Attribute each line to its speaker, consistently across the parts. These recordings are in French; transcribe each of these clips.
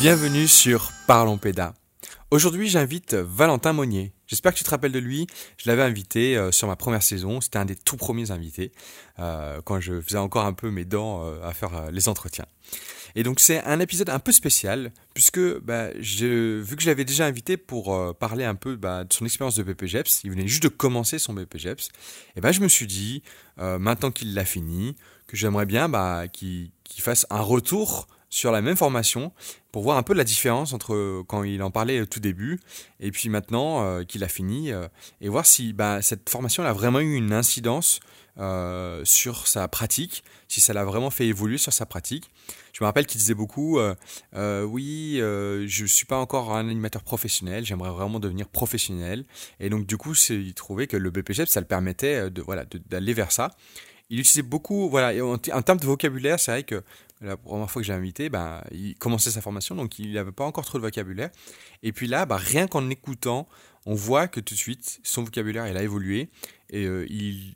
Speaker 1: Bienvenue sur Parlons Péda. Aujourd'hui, j'invite Valentin Monnier. J'espère que tu te rappelles de lui. Je l'avais invité euh, sur ma première saison. C'était un des tout premiers invités euh, quand je faisais encore un peu mes dents euh, à faire les entretiens. Et donc c'est un épisode un peu spécial puisque bah, vu que je l'avais déjà invité pour parler un peu bah, de son expérience de BPGEPS, il venait juste de commencer son BPGEPS, et ben je me suis dit maintenant qu'il l'a fini que j'aimerais bien qu'il fasse un retour sur la même formation pour voir un peu la différence entre quand il en parlait au tout début et puis maintenant euh, qu'il a fini euh, et voir si bah, cette formation a vraiment eu une incidence euh, sur sa pratique, si ça l'a vraiment fait évoluer sur sa pratique. Je me rappelle qu'il disait beaucoup oui, je ne suis pas encore un animateur professionnel, j'aimerais vraiment devenir professionnel. Et donc du coup, il trouvait que le BPGEP, ça le permettait de voilà d'aller vers ça il utilisait beaucoup, voilà, en termes de vocabulaire, c'est vrai que la première fois que j'ai invité, ben, il commençait sa formation, donc il n'avait pas encore trop de vocabulaire. Et puis là, ben, rien qu'en écoutant, on voit que tout de suite, son vocabulaire, il a évolué et euh, il,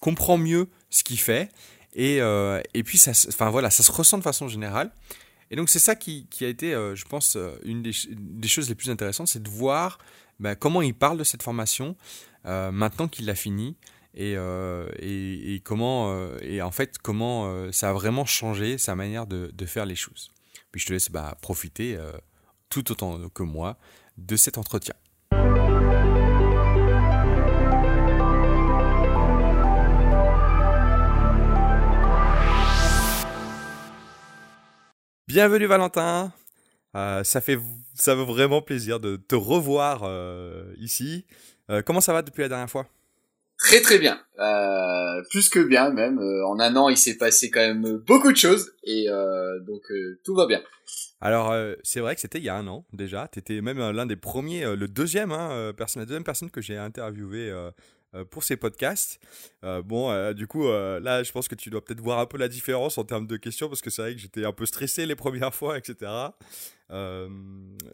Speaker 1: comprend mieux ce qu'il fait. Et, euh, et puis, ça, enfin, voilà, ça se ressent de façon générale. Et donc, c'est ça qui, a été, euh, je pense, une des, choses les plus intéressantes, c'est de voir ben, comment il parle de cette formation maintenant qu'il l'a fini. Euh, et, comment euh, et en fait comment euh, ça a vraiment changé sa manière de, faire les choses. Puis je te laisse bah, profiter tout autant que moi de cet entretien. Bienvenue Valentin. ça fait ça veut vraiment plaisir de te revoir ici. comment ça va depuis la dernière fois?
Speaker 2: Très très bien, euh, plus que bien même. Euh, en un an, il s'est passé quand même beaucoup de choses et euh, donc tout va bien.
Speaker 1: Alors c'est vrai que c'était il y a un an déjà. Tu étais même l'un des premiers, le deuxième hein, personne, la deuxième personne que j'ai interviewé pour ces podcasts. bon, du coup, là, je pense que tu dois peut-être voir un peu la différence en termes de questions parce que c'est vrai que j'étais un peu stressé les premières fois, etc. Euh,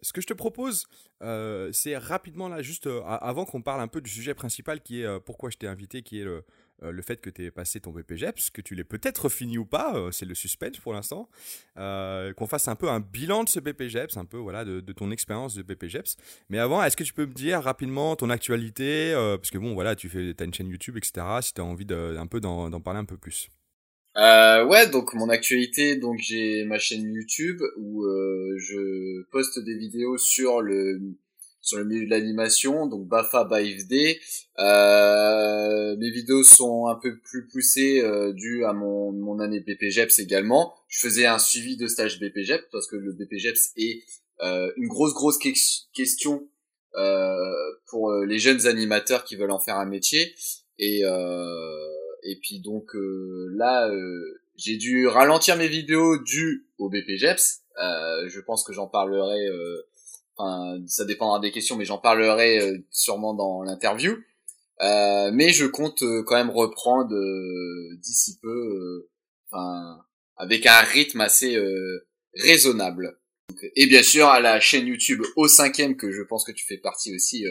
Speaker 1: ce que je te propose, euh, c'est rapidement là, juste euh, avant qu'on parle un peu du sujet principal qui est pourquoi je t'ai invité, qui est le, le fait que tu aies passé ton BPGEPS, que tu l'aies peut-être fini ou pas, c'est le suspense pour l'instant, qu'on fasse un peu un bilan de ce BPGEPS, un peu voilà de, ton expérience de BPGEPS. Mais avant, est-ce que tu peux me dire rapidement ton actualité, parce que bon voilà, tu fais, as une chaîne YouTube, etc. Si tu as envie de, peu d'en parler un peu plus.
Speaker 2: Euh, ouais, donc mon actualité, donc j'ai ma chaîne YouTube où euh, je poste des vidéos sur le sur le milieu de l'animation, donc Bafa BAFD. Euh, mes vidéos sont un peu plus poussées euh, dues à mon, mon année BPGEPS également. Je faisais un suivi de stage BPGEPS parce que le BPGEPS est euh, une grosse grosse question euh, pour euh, les jeunes animateurs qui veulent en faire un métier et euh, et puis donc là, j'ai dû ralentir mes vidéos dues au BPGEPS. Je pense que j'en parlerai. Enfin, ça dépendra des questions, mais j'en parlerai sûrement dans l'interview. mais je compte quand même reprendre d'ici peu, enfin, avec un rythme assez raisonnable. Et bien sûr à la chaîne YouTube au cinquième que je pense que tu fais partie aussi,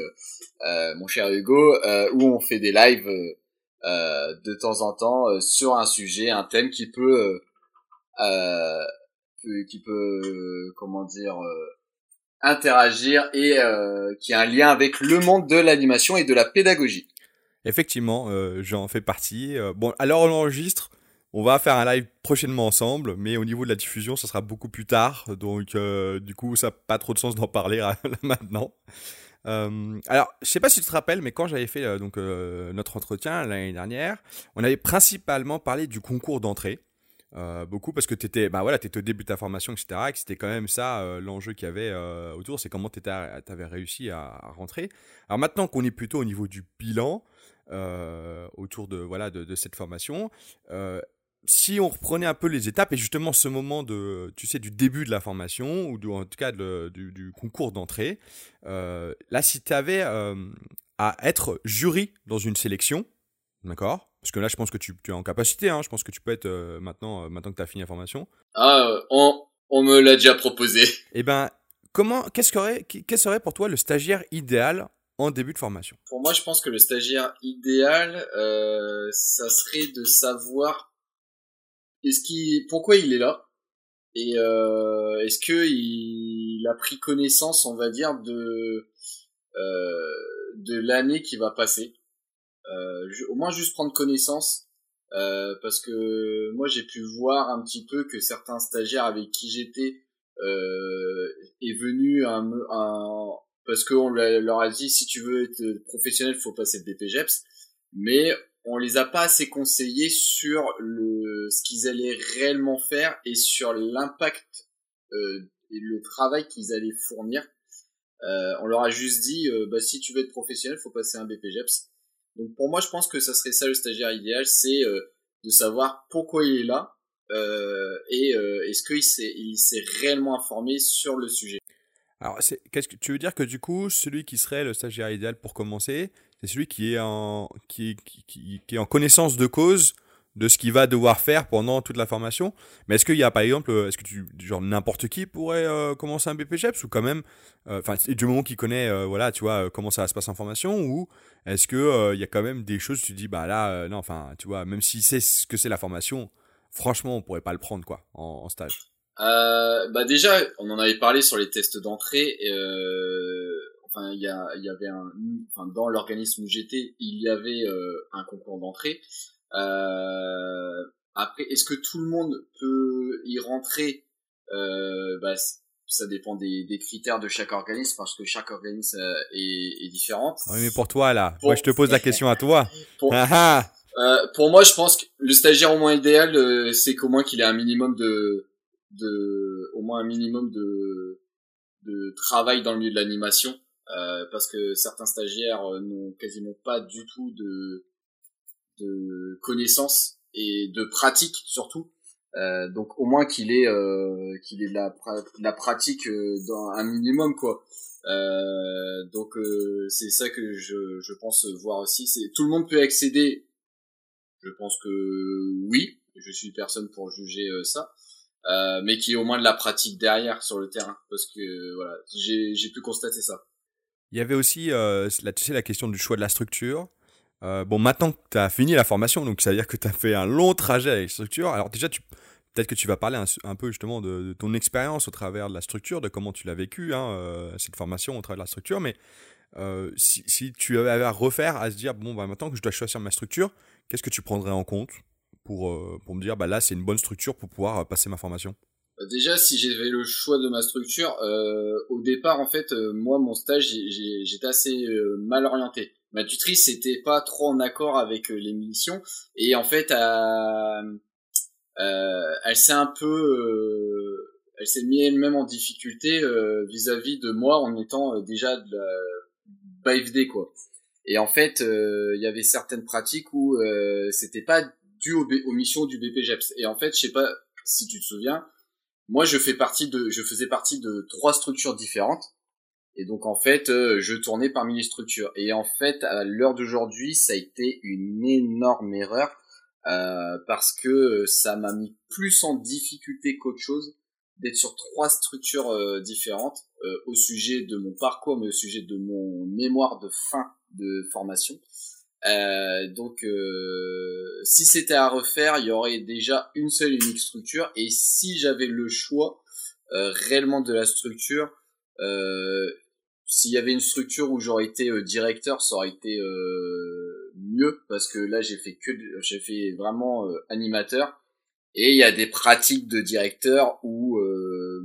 Speaker 2: mon cher Hugo, où on fait des lives euh, de temps en temps euh, sur un sujet, un thème qui peut, euh, qui peut, comment dire, interagir et qui a un lien avec le monde de l'animation et de la pédagogie.
Speaker 1: Effectivement, j'en fais partie. bon, alors on enregistre. On va faire un live prochainement ensemble, mais au niveau de la diffusion, ça sera beaucoup plus tard. Donc, du coup, ça n'a pas trop de sens d'en parler maintenant. Euh, alors, je sais pas si tu te rappelles, mais quand j'avais fait euh, euh, notre entretien l'année dernière, on avait principalement parlé du concours d'entrée. Beaucoup parce que tu étais, bah voilà, étais au début de ta formation, etc. C'était quand même ça l'enjeu qu'il y avait autour, c'est comment tu avais réussi à, rentrer. Alors maintenant qu'on est plutôt au niveau du bilan autour de voilà de, cette formation, si on reprenait un peu les étapes et justement ce moment de, tu sais, du début de la formation ou en tout cas du, concours d'entrée, euh, là, si tu avais euh, à être jury dans une sélection, d'accord? Parce que là, je pense que tu, es en capacité, hein, je pense que tu peux être euh, maintenant, maintenant que tu as fini la formation.
Speaker 2: Ah, on, on me l'a déjà proposé.
Speaker 1: Eh ben, comment, qu'est-ce serait, quel serait pour toi le stagiaire idéal en début de formation?
Speaker 2: Pour moi, je pense que le stagiaire idéal, ça serait de savoir est-ce qu'il, pourquoi il est là et est-ce que il a pris connaissance, on va dire, de de l'année qui va passer au moins juste prendre connaissance euh, parce que moi j'ai pu voir un petit peu que certains stagiaires avec qui j'étais euh, est venu un, un parce qu'on leur a dit si tu veux être professionnel faut passer le BPGEPS mais on les a pas assez conseillés sur le ce qu'ils allaient réellement faire et sur l'impact euh, et le travail qu'ils allaient fournir. Euh, on leur a juste dit euh, bah si tu veux être professionnel faut passer un BPGEPS donc pour moi, je pense que ça serait ça le stagiaire idéal, c'est euh, de savoir pourquoi il est là euh, et euh, est-ce qu'il s'est il s'est réellement informé sur le sujet.
Speaker 1: Alors, qu'est-ce que tu veux dire que du coup, celui qui serait le stagiaire idéal pour commencer, c'est celui qui est en qui est en connaissance de cause de ce qu'il va devoir faire pendant toute la formation. Mais est-ce qu'il y a par exemple, euh, est-ce que genre n'importe qui pourrait euh, commencer un BPGEPS ou quand même, euh, enfin du moment qu'il connaît, voilà, tu vois comment ça se passe en formation ou est-ce que il y a quand même des choses, tu dis bah là, non, enfin tu vois, même s'il sait ce que c'est la formation, franchement on pourrait pas le prendre quoi en, stage.
Speaker 2: bah déjà, on en avait parlé sur les tests d'entrée. enfin, y avait un, enfin, dans l'organisme où j'étais, il y avait un concours d'entrée. Euh, après, est-ce que tout le monde peut y rentrer? Euh, bah, ça dépend des, des, critères de chaque organisme parce que chaque organisme euh, est, est différente.
Speaker 1: Oui, mais pour toi là, moi je te pose la question à toi.
Speaker 2: pour, ah, ah. euh, pour moi, je pense que le stagiaire au moins idéal, euh, c'est qu'au moins qu'il ait un minimum de, de, au moins un minimum de, de travail dans le milieu de l'animation, euh, parce que certains stagiaires n'ont quasiment pas du tout de de connaissances et de pratique surtout. Euh, donc au moins qu'il ait euh, qu'il ait de la, la pratique euh, dans un minimum quoi. Euh, donc euh, c'est ça que je, je pense voir aussi. C'est tout le monde peut accéder. Je pense que oui. Je suis personne pour juger ça. mais qu'il y ait au moins de la pratique derrière sur le terrain parce que voilà j'ai pu constater ça.
Speaker 1: Il y avait aussi la, tu sais, la question du choix de la structure. Euh, bon, maintenant que tu as fini la formation, donc ça veut dire que tu as fait un long trajet avec la structure. Alors déjà, peut-être que tu vas parler un, peu justement de, ton expérience au travers de la structure, de comment tu l'as vécu, hein, euh, cette formation au travers de la structure. Mais euh, si, si, tu avais à refaire, à se dire, bon, bah, maintenant que je dois choisir ma structure, qu'est-ce que tu prendrais en compte pour, pour me dire, bah, là, c'est une bonne structure pour pouvoir passer ma formation?
Speaker 2: Bah, Déjà, si j'avais le choix de ma structure, au départ, en fait, moi, mon stage, j'étais assez mal orienté ma tutrice était pas trop en accord avec euh, les missions et en fait euh, euh, elle s'est un peu euh, elle s'est mis elle-même en difficulté vis-à-vis de moi en étant déjà de la quoi. Et en fait il y avait certaines pratiques où c'était pas dû aux, aux, missions du BPGEPS et en fait je sais pas si tu te souviens moi je fais partie de je faisais partie de trois structures différentes et donc en fait, euh, je tournais parmi les structures. Et en fait, à l'heure d'aujourd'hui, ça a été une énorme erreur euh, parce que euh, ça m'a mis plus en difficulté qu'autre chose d'être sur trois structures euh, différentes au sujet de mon parcours, mais au sujet de mon mémoire de fin de formation. donc, si c'était à refaire, il y aurait déjà une seule et unique structure. Et si j'avais le choix réellement de la structure, euh, s'il y avait une structure où j'aurais été euh, directeur, ça aurait été euh, mieux parce que là j'ai fait que j'ai fait vraiment euh, animateur. Et il y a des pratiques de directeur où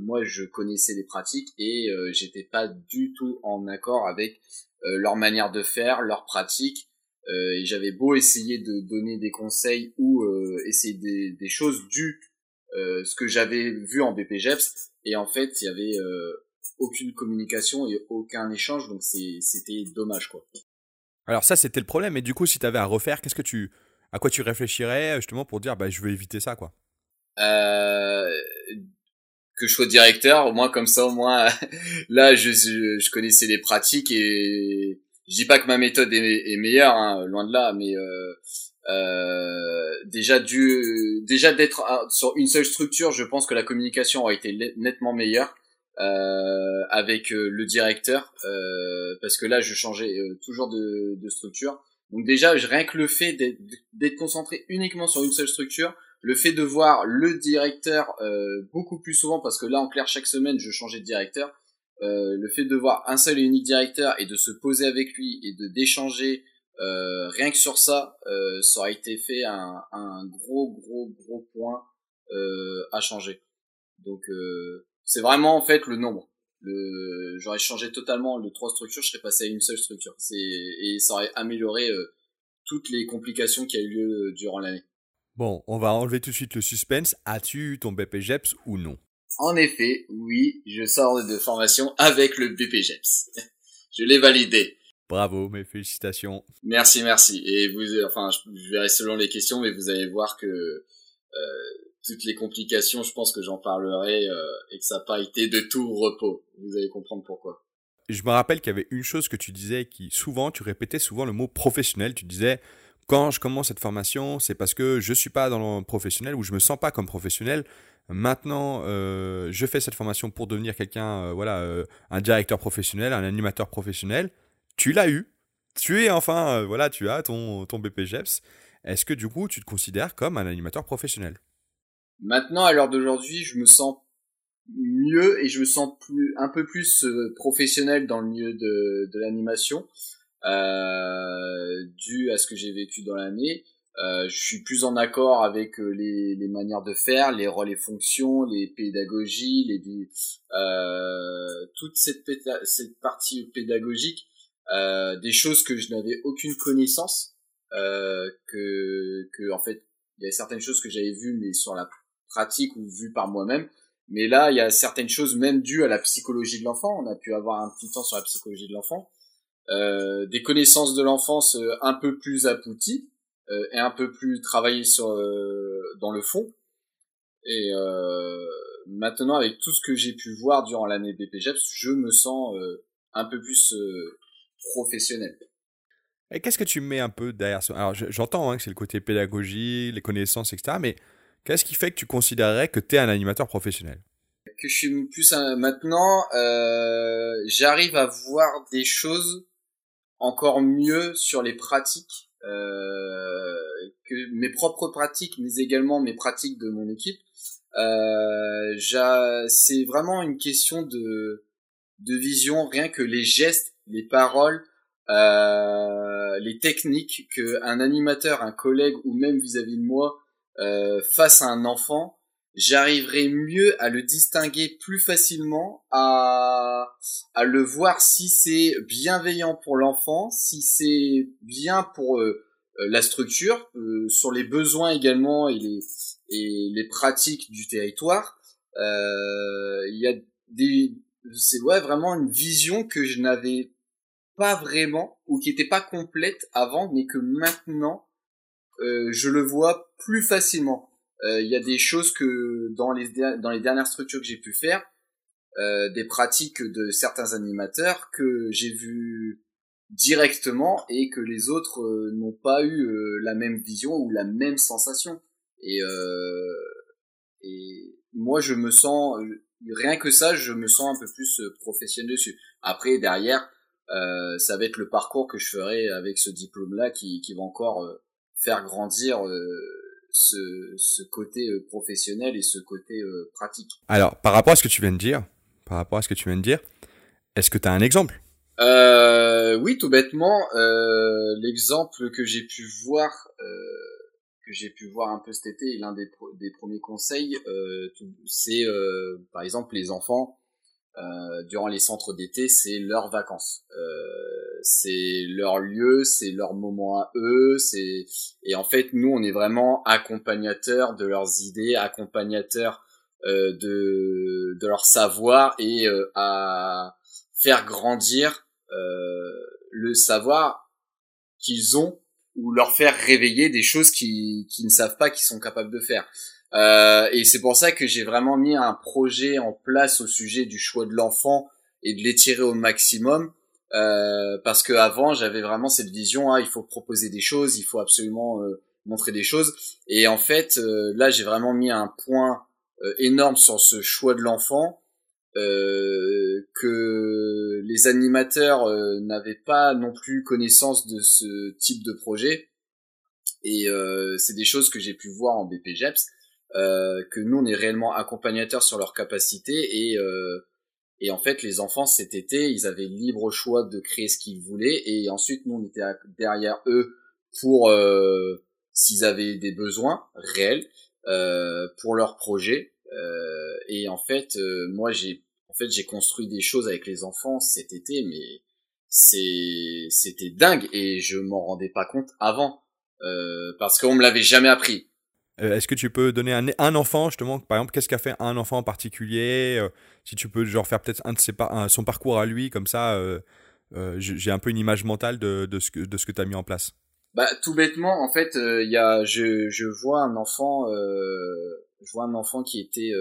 Speaker 2: moi je connaissais les pratiques et j'étais pas du tout en accord avec leur manière de faire, leurs pratiques. Et j'avais beau essayer de donner des conseils ou essayer des, des, choses dues ce que j'avais vu en BPGEPS et en fait il y avait aucune communication et aucun échange, donc c'était dommage quoi.
Speaker 1: Alors ça c'était le problème, et du coup si tu avais à refaire, qu'est-ce que tu, à quoi tu réfléchirais justement pour dire bah je veux éviter ça quoi?
Speaker 2: Euh, Que je sois directeur, au moins comme ça au moins là je, je, connaissais les pratiques et je dis pas que ma méthode est, meilleure, hein, loin de là, mais euh, euh, déjà du déjà d'être sur une seule structure, je pense que la communication aurait été nettement meilleure. Euh, avec euh, le directeur euh, parce que là je changeais toujours de, de, structure donc déjà rien que le fait d'être concentré uniquement sur une seule structure le fait de voir le directeur euh, beaucoup plus souvent, parce que là en clair chaque semaine je changeais de directeur, euh, le fait de voir un seul et unique directeur et de se poser avec lui et de d'échanger euh, rien que sur ça, euh, ça aurait été fait un, un gros gros gros point euh, à changer. Donc euh, c'est vraiment en fait le nombre. Le, j'aurais changé totalement le trois structures, je serais passé à une seule structure. C'est et ça aurait amélioré toutes les complications qui a eu lieu durant l'année.
Speaker 1: Bon, on va enlever tout de suite le suspense. As-tu eu ton BPGEPS ou non?
Speaker 2: En effet, oui, je sors de formation avec le BPGEPS. je l'ai validé.
Speaker 1: Bravo, mes félicitations.
Speaker 2: Merci, merci. Et vous, enfin, je verrai selon les questions, mais vous allez voir que euh, toutes les complications, je pense que j'en parlerai euh, et que ça n'a pas été de tout repos. Vous allez comprendre pourquoi.
Speaker 1: Je me rappelle qu'il y avait une chose que tu disais qui souvent, tu répétais souvent le mot professionnel. Tu disais quand je commence cette formation, c'est parce que je suis pas dans le professionnel ou je me sens pas comme professionnel. Maintenant, euh, je fais cette formation pour devenir quelqu'un, euh, voilà, un directeur professionnel, un animateur professionnel. Tu l'as eu. Tu es enfin, voilà, tu as ton, ton BPGEPS. Est-ce que du coup, tu te considères comme un animateur professionnel?
Speaker 2: Maintenant, à l'heure d'aujourd'hui, je me sens mieux et je me sens plus, un peu plus professionnel dans le milieu de, de l'animation euh, dû à ce que j'ai vécu dans l'année. Euh, je suis plus en accord avec euh, les, les, manières de faire, les rôles et fonctions, les pédagogies, les, euh, toute cette, cette partie pédagogique, euh, des choses que je n'avais aucune connaissance, euh, que, que en fait il y a certaines choses que j'avais vues mais sur la pratique ou vues par moi-même. Mais là, il y a certaines choses même dues à la psychologie de l'enfant. On a pu avoir un petit temps sur la psychologie de l'enfant. Euh, des connaissances de l'enfance euh, un peu plus abouties euh, et un peu plus travaillées sur dans le fond. Et maintenant, avec tout ce que j'ai pu voir durant l'année BPGEPS, je me sens un peu plus professionnel.
Speaker 1: Et qu'est-ce que tu mets un peu derrière ça Alors, j'entends hein, que c'est le côté pédagogie, les connaissances, etc. Mais qu'est-ce qui fait que tu considérerais que tu es un animateur professionnel?
Speaker 2: Que je suis plus un... maintenant, euh, j'arrive à voir des choses encore mieux sur les pratiques euh, que mes propres pratiques, mais également mes pratiques de mon équipe. Euh, c'est vraiment une question de de vision, rien que les gestes, les paroles, euh, les techniques que un animateur, un collègue ou même vis-à-vis de moi euh, face à un enfant, j'arriverai mieux à le distinguer plus facilement, à, à le voir si c'est bienveillant pour l'enfant, si c'est bien pour euh, euh, la structure, euh, sur les besoins également et les, et les pratiques du territoire. Il y a des, c'est ouais vraiment une vision que je n'avais pas vraiment ou qui n'était pas complète avant, mais que maintenant je le vois plus facilement euh, il y a des choses que dans les dans les dernières structures que j'ai pu faire, euh, des pratiques de certains animateurs que j'ai vu directement et que les autres euh, n'ont pas eu la même vision ou la même sensation. Et, et moi, je me sens, rien que ça, je me sens un peu plus professionnel dessus. Après, derrière, euh, ça va être le parcours que je ferai avec ce diplôme-là qui, qui va encore faire grandir ce, ce côté euh, professionnel et ce côté euh, pratique.
Speaker 1: Alors, par rapport à ce que tu viens de dire, par rapport à ce que tu viens de dire, est-ce que tu as un exemple?
Speaker 2: Euh, Oui, tout bêtement, euh, l'exemple que j'ai pu voir, euh, que j'ai pu voir un peu cet été, et l'un des, des premiers conseils, c'est par exemple les enfants durant les centres d'été, c'est leurs vacances. Euh, c'est leur lieu, c'est leur moment à eux, c'est et en fait nous on est vraiment accompagnateurs de leurs idées, accompagnateurs euh, de de leur savoir et euh, à faire grandir euh, le savoir qu'ils ont ou leur faire réveiller des choses qu'ils qui ne savent pas qu'ils sont capables de faire. Euh, et c'est pour ça que j'ai vraiment mis un projet en place au sujet du choix de l'enfant et de l'étirer au maximum. Euh, parce que avant j'avais vraiment cette vision ah il faut proposer des choses il faut absolument euh, montrer des choses. Et en fait euh, là j'ai vraiment mis un point énorme sur ce choix de l'enfant que les animateurs n'avaient pas non plus connaissance de ce type de projet. Et c'est des choses que j'ai pu voir en BPGEPS, que nous on est réellement accompagnateurs sur leurs capacités et et en fait, les enfants cet été, ils avaient libre choix de créer ce qu'ils voulaient, et ensuite nous on était derrière eux pour euh, s'ils avaient des besoins réels euh, pour leur projet. Euh, et en fait, euh, moi j'ai en fait j'ai construit des choses avec les enfants cet été, mais c'est c'était dingue et je m'en rendais pas compte avant euh, parce qu'on me l'avait jamais appris.
Speaker 1: Euh, est-ce que tu peux donner un, un enfant, justement, par exemple, qu'est-ce qu'a fait un enfant en particulier euh, Si tu peux genre faire peut-être un de ses son parcours à lui, comme ça, euh, j'ai un peu une image mentale de, ce que, tu as mis en place.
Speaker 2: Bah, tout bêtement, en fait, il y a, je, vois un enfant, je vois un enfant qui était,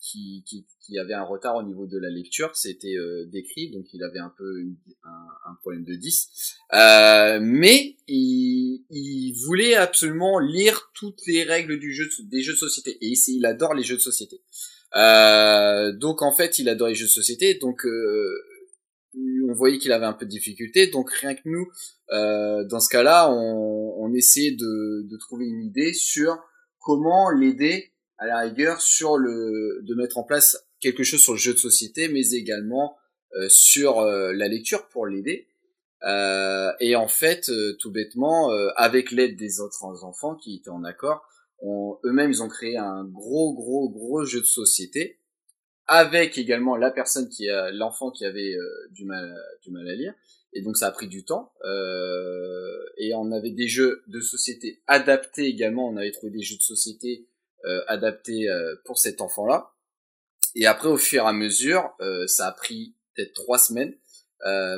Speaker 2: qui, avait un retard au niveau de la lecture, c'était euh, décrit, donc il avait un peu un, problème de 10. Euh, mais il, voulait absolument lire toutes les règles du jeu, des jeux de société, et il adore les jeux de société. Euh, donc en fait, il adore les jeux de société, donc euh, on voyait qu'il avait un peu de difficulté, donc rien que nous, dans ce cas-là, on, on essayait de trouver une idée sur comment l'aider à la rigueur sur le de mettre en place quelque chose sur le jeu de société, mais également euh, sur euh, la lecture pour l'aider. Euh, et en fait, tout bêtement, avec l'aide des autres enfants qui étaient en accord, eux-mêmes ils ont créé un gros gros gros jeu de société avec également la personne qui a l'enfant qui avait du mal du mal à lire et donc ça a pris du temps et on avait des jeux de société adaptés également on avait trouvé des jeux de société euh, adapté euh, pour cet enfant-là. Et après, au fur et à mesure, euh, ça a pris peut-être trois semaines,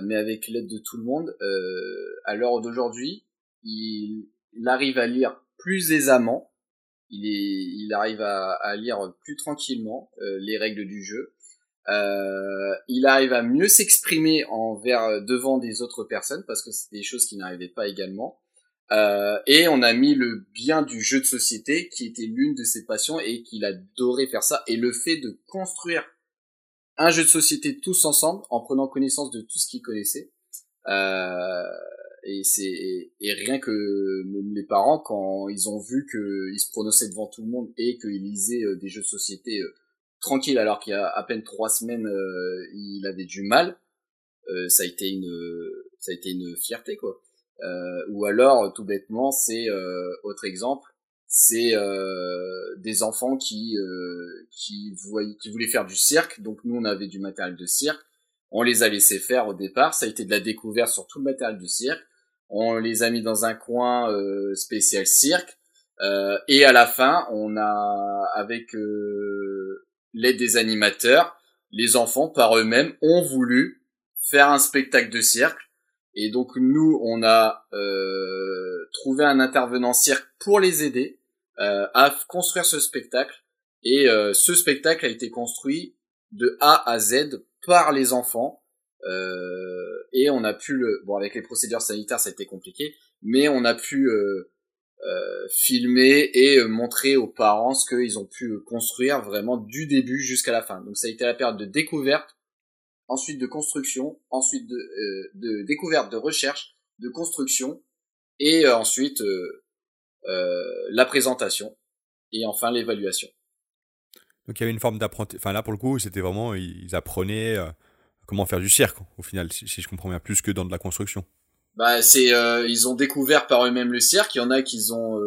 Speaker 2: mais avec l'aide de tout le monde, à l'heure d'aujourd'hui, il, il, arrive à lire plus aisément, il, est, il arrive à, à lire plus tranquillement les règles du jeu. Euh, il arrive à mieux s'exprimer envers devant des autres personnes parce que c'est des choses qui n'arrivaient pas également. Euh, et on a mis le bien du jeu de société qui était l'une de ses passions et qu'il adorait faire ça. Et le fait de construire un jeu de société tous ensemble en prenant connaissance de tout ce qu'il connaissait. Euh, et c'est et rien que les parents quand ils ont vu qu'il se prononçait devant tout le monde et qu'il lisait euh, des jeux de société euh, tranquille alors qu'il y a à peine trois semaines il avait du mal ça a été une ça a été une fierté quoi euh, ou alors, tout bêtement, c'est euh, autre exemple, c'est euh, des enfants qui voyaient, qui voulaient faire du cirque. Donc nous, on avait du matériel de cirque. On les a laissés faire au départ. Ça a été de la découverte sur tout le matériel du cirque. On les a mis dans un coin spécial cirque. Euh, et à la fin, on a, avec euh, l'aide des animateurs, les enfants par eux-mêmes ont voulu faire un spectacle de cirque et donc nous, on a euh, trouvé un intervenant cirque pour les aider euh, à construire ce spectacle. Et euh, ce spectacle a été construit de A à Z par les enfants. Euh, et on a pu le... Bon, avec les procédures sanitaires, ça a été compliqué, mais on a pu euh, filmer et montrer aux parents ce qu'ils ont pu construire vraiment du début jusqu'à la fin. Donc ça a été la période de découverte, ensuite de construction, ensuite de, euh, de découverte, de recherche, de construction, et euh, ensuite euh, la présentation, et enfin l'évaluation.
Speaker 1: Donc il y avait une forme d'apprentissage. Enfin là pour le coup, c'était vraiment ils apprenaient comment faire du cirque au final, si, je comprends bien, plus que dans de la construction.
Speaker 2: Bah c'est ils ont découvert par eux-mêmes le cirque. Il y en a qui ont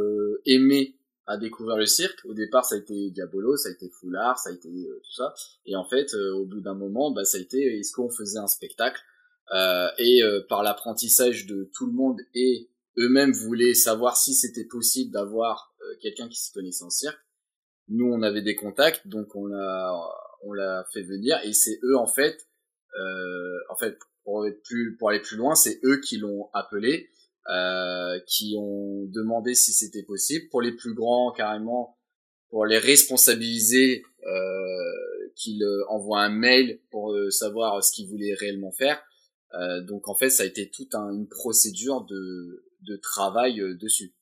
Speaker 2: aimé à découvrir le cirque. Au départ, ça a été Diabolo, ça a été Foulard, ça a été euh, tout ça. Et en fait, euh, au bout d'un moment, bah, ça a été est-ce qu'on faisait un spectacle? Euh, Et par l'apprentissage de tout le monde et eux-mêmes voulaient savoir si c'était possible d'avoir quelqu'un qui se connaissait en cirque. Nous, on avait des contacts, donc on l'a on l'a fait venir et c'est eux en fait, en fait pour plus pour aller plus loin, c'est eux qui l'ont appelé euh, qui ont demandé si c'était possible. Pour les plus grands, carrément, pour les responsabiliser, euh, qu'ils envoient un mail pour euh, savoir ce qu'ils voulaient réellement faire. Euh, donc en fait, ça a été toute une procédure de, de travail euh, dessus.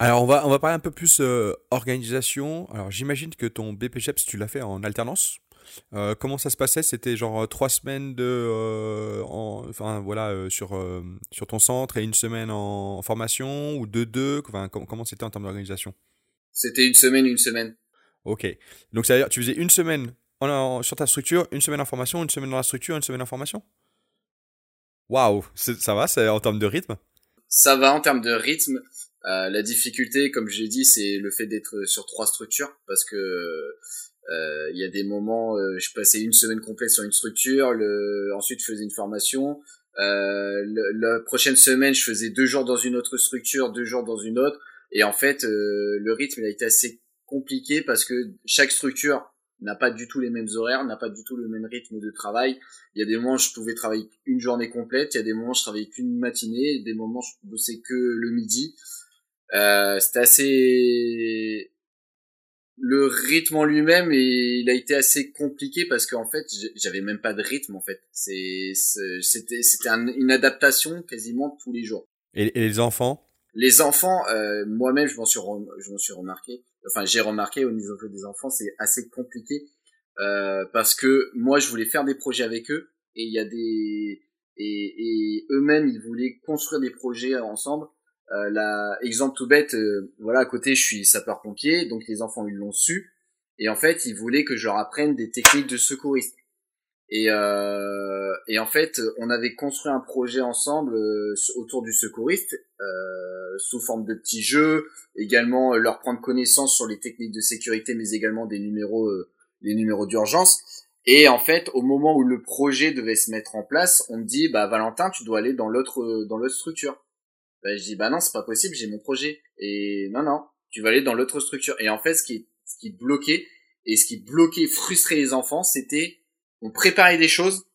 Speaker 1: Alors on va on va parler un peu plus organisation. Alors j'imagine que ton BPGEPS tu l'as fait en alternance? Comment ça se passait? C'était genre trois semaines de, enfin voilà, sur sur ton centre et une semaine en, formation ou deux deux? Enfin, comment c'était en termes d'organisation?
Speaker 2: C'était une semaine, une semaine.
Speaker 1: Ok. Donc ça veut dire tu faisais une semaine en, sur ta structure, une semaine en formation, une semaine dans la structure, une semaine en formation? Waouh, ça va, c'est en termes de rythme?
Speaker 2: Ça va en termes de rythme. Euh, la difficulté, comme j'ai dit, c'est le fait d'être sur trois structures, parce que euh, il y a des moments, euh, je passais une semaine complète sur une structure, le, ensuite je faisais une formation. Euh, la prochaine semaine, je faisais deux jours dans une autre structure, deux jours dans une autre, et en fait, euh, le rythme il a été assez compliqué parce que chaque structure n'a pas du tout les mêmes horaires, n'a pas du tout le même rythme de travail. Il y a des moments où je pouvais travailler une journée complète, il y a des moments où je travaillais qu'une matinée, des moments où je bossais que le midi. Euh, c'était assez le rythme en lui-même et il a été assez compliqué parce qu'en fait j'avais même pas de rythme en fait. C'est c'était c'était une adaptation quasiment tous les jours.
Speaker 1: Et, les enfants?
Speaker 2: Les enfants euh, moi-même je m'en suis je m'en suis remarqué. Enfin j'ai remarqué au niveau des enfants c'est assez compliqué euh, parce que moi je voulais faire des projets avec eux et il y a des et, et eux-mêmes ils voulaient construire des projets ensemble euh, exemple tout bête euh, voilà à côté je suis sapeur pompier donc les enfants ils l'ont su et en fait ils voulaient que je leur apprenne des techniques de secouriste et, euh, et en fait, on avait construit un projet ensemble euh, autour du secouriste, euh, sous forme de petits jeux, également euh, leur prendre connaissance sur les techniques de sécurité, mais également des numéros, les numéros d'urgence. Et en fait, au moment où le projet devait se mettre en place, on me dit, bah Valentin, tu dois aller dans l'autre dans l'autre structure. Bah, je dis, bah non, c'est pas possible, j'ai mon projet. Et non, non, tu vas aller dans l'autre structure. Et en fait, ce qui, ce qui bloquait et ce qui bloquait, frustrait les enfants, c'était on préparait des choses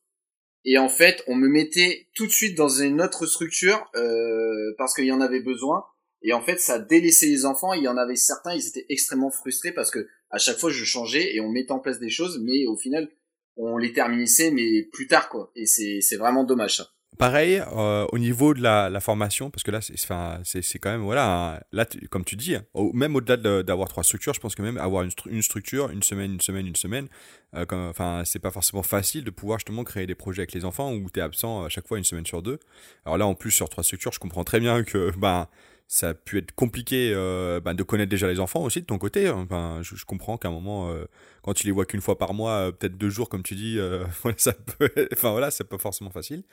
Speaker 2: et en fait on me mettait tout de suite dans une autre structure euh, parce qu'il y en avait besoin et en fait ça délaissait les enfants il y en avait certains ils étaient extrêmement frustrés parce que à chaque fois je changeais et on mettait en place des choses mais au final on les terminissait mais plus tard quoi et c'est c'est vraiment dommage ça
Speaker 1: Pareil, euh, au niveau de la, la, formation, parce que là, c'est quand même, voilà, là, comme tu dis, même au-delà d'avoir trois structures, je pense que même avoir une, une structure, une semaine, une semaine, une semaine, euh, enfin, c'est pas forcément facile de pouvoir justement créer des projets avec les enfants où tu es absent à chaque fois une semaine sur deux. Alors là, en plus, sur trois structures, je comprends très bien que, ben, ça a pu être compliqué euh, ben, de connaître déjà les enfants aussi de ton côté. Enfin, je, je comprends qu'à un moment, euh, quand tu les vois qu'une fois par mois, euh, peut-être deux jours comme tu dis, euh, voilà, ça peut, enfin voilà, c'est pas forcément facile.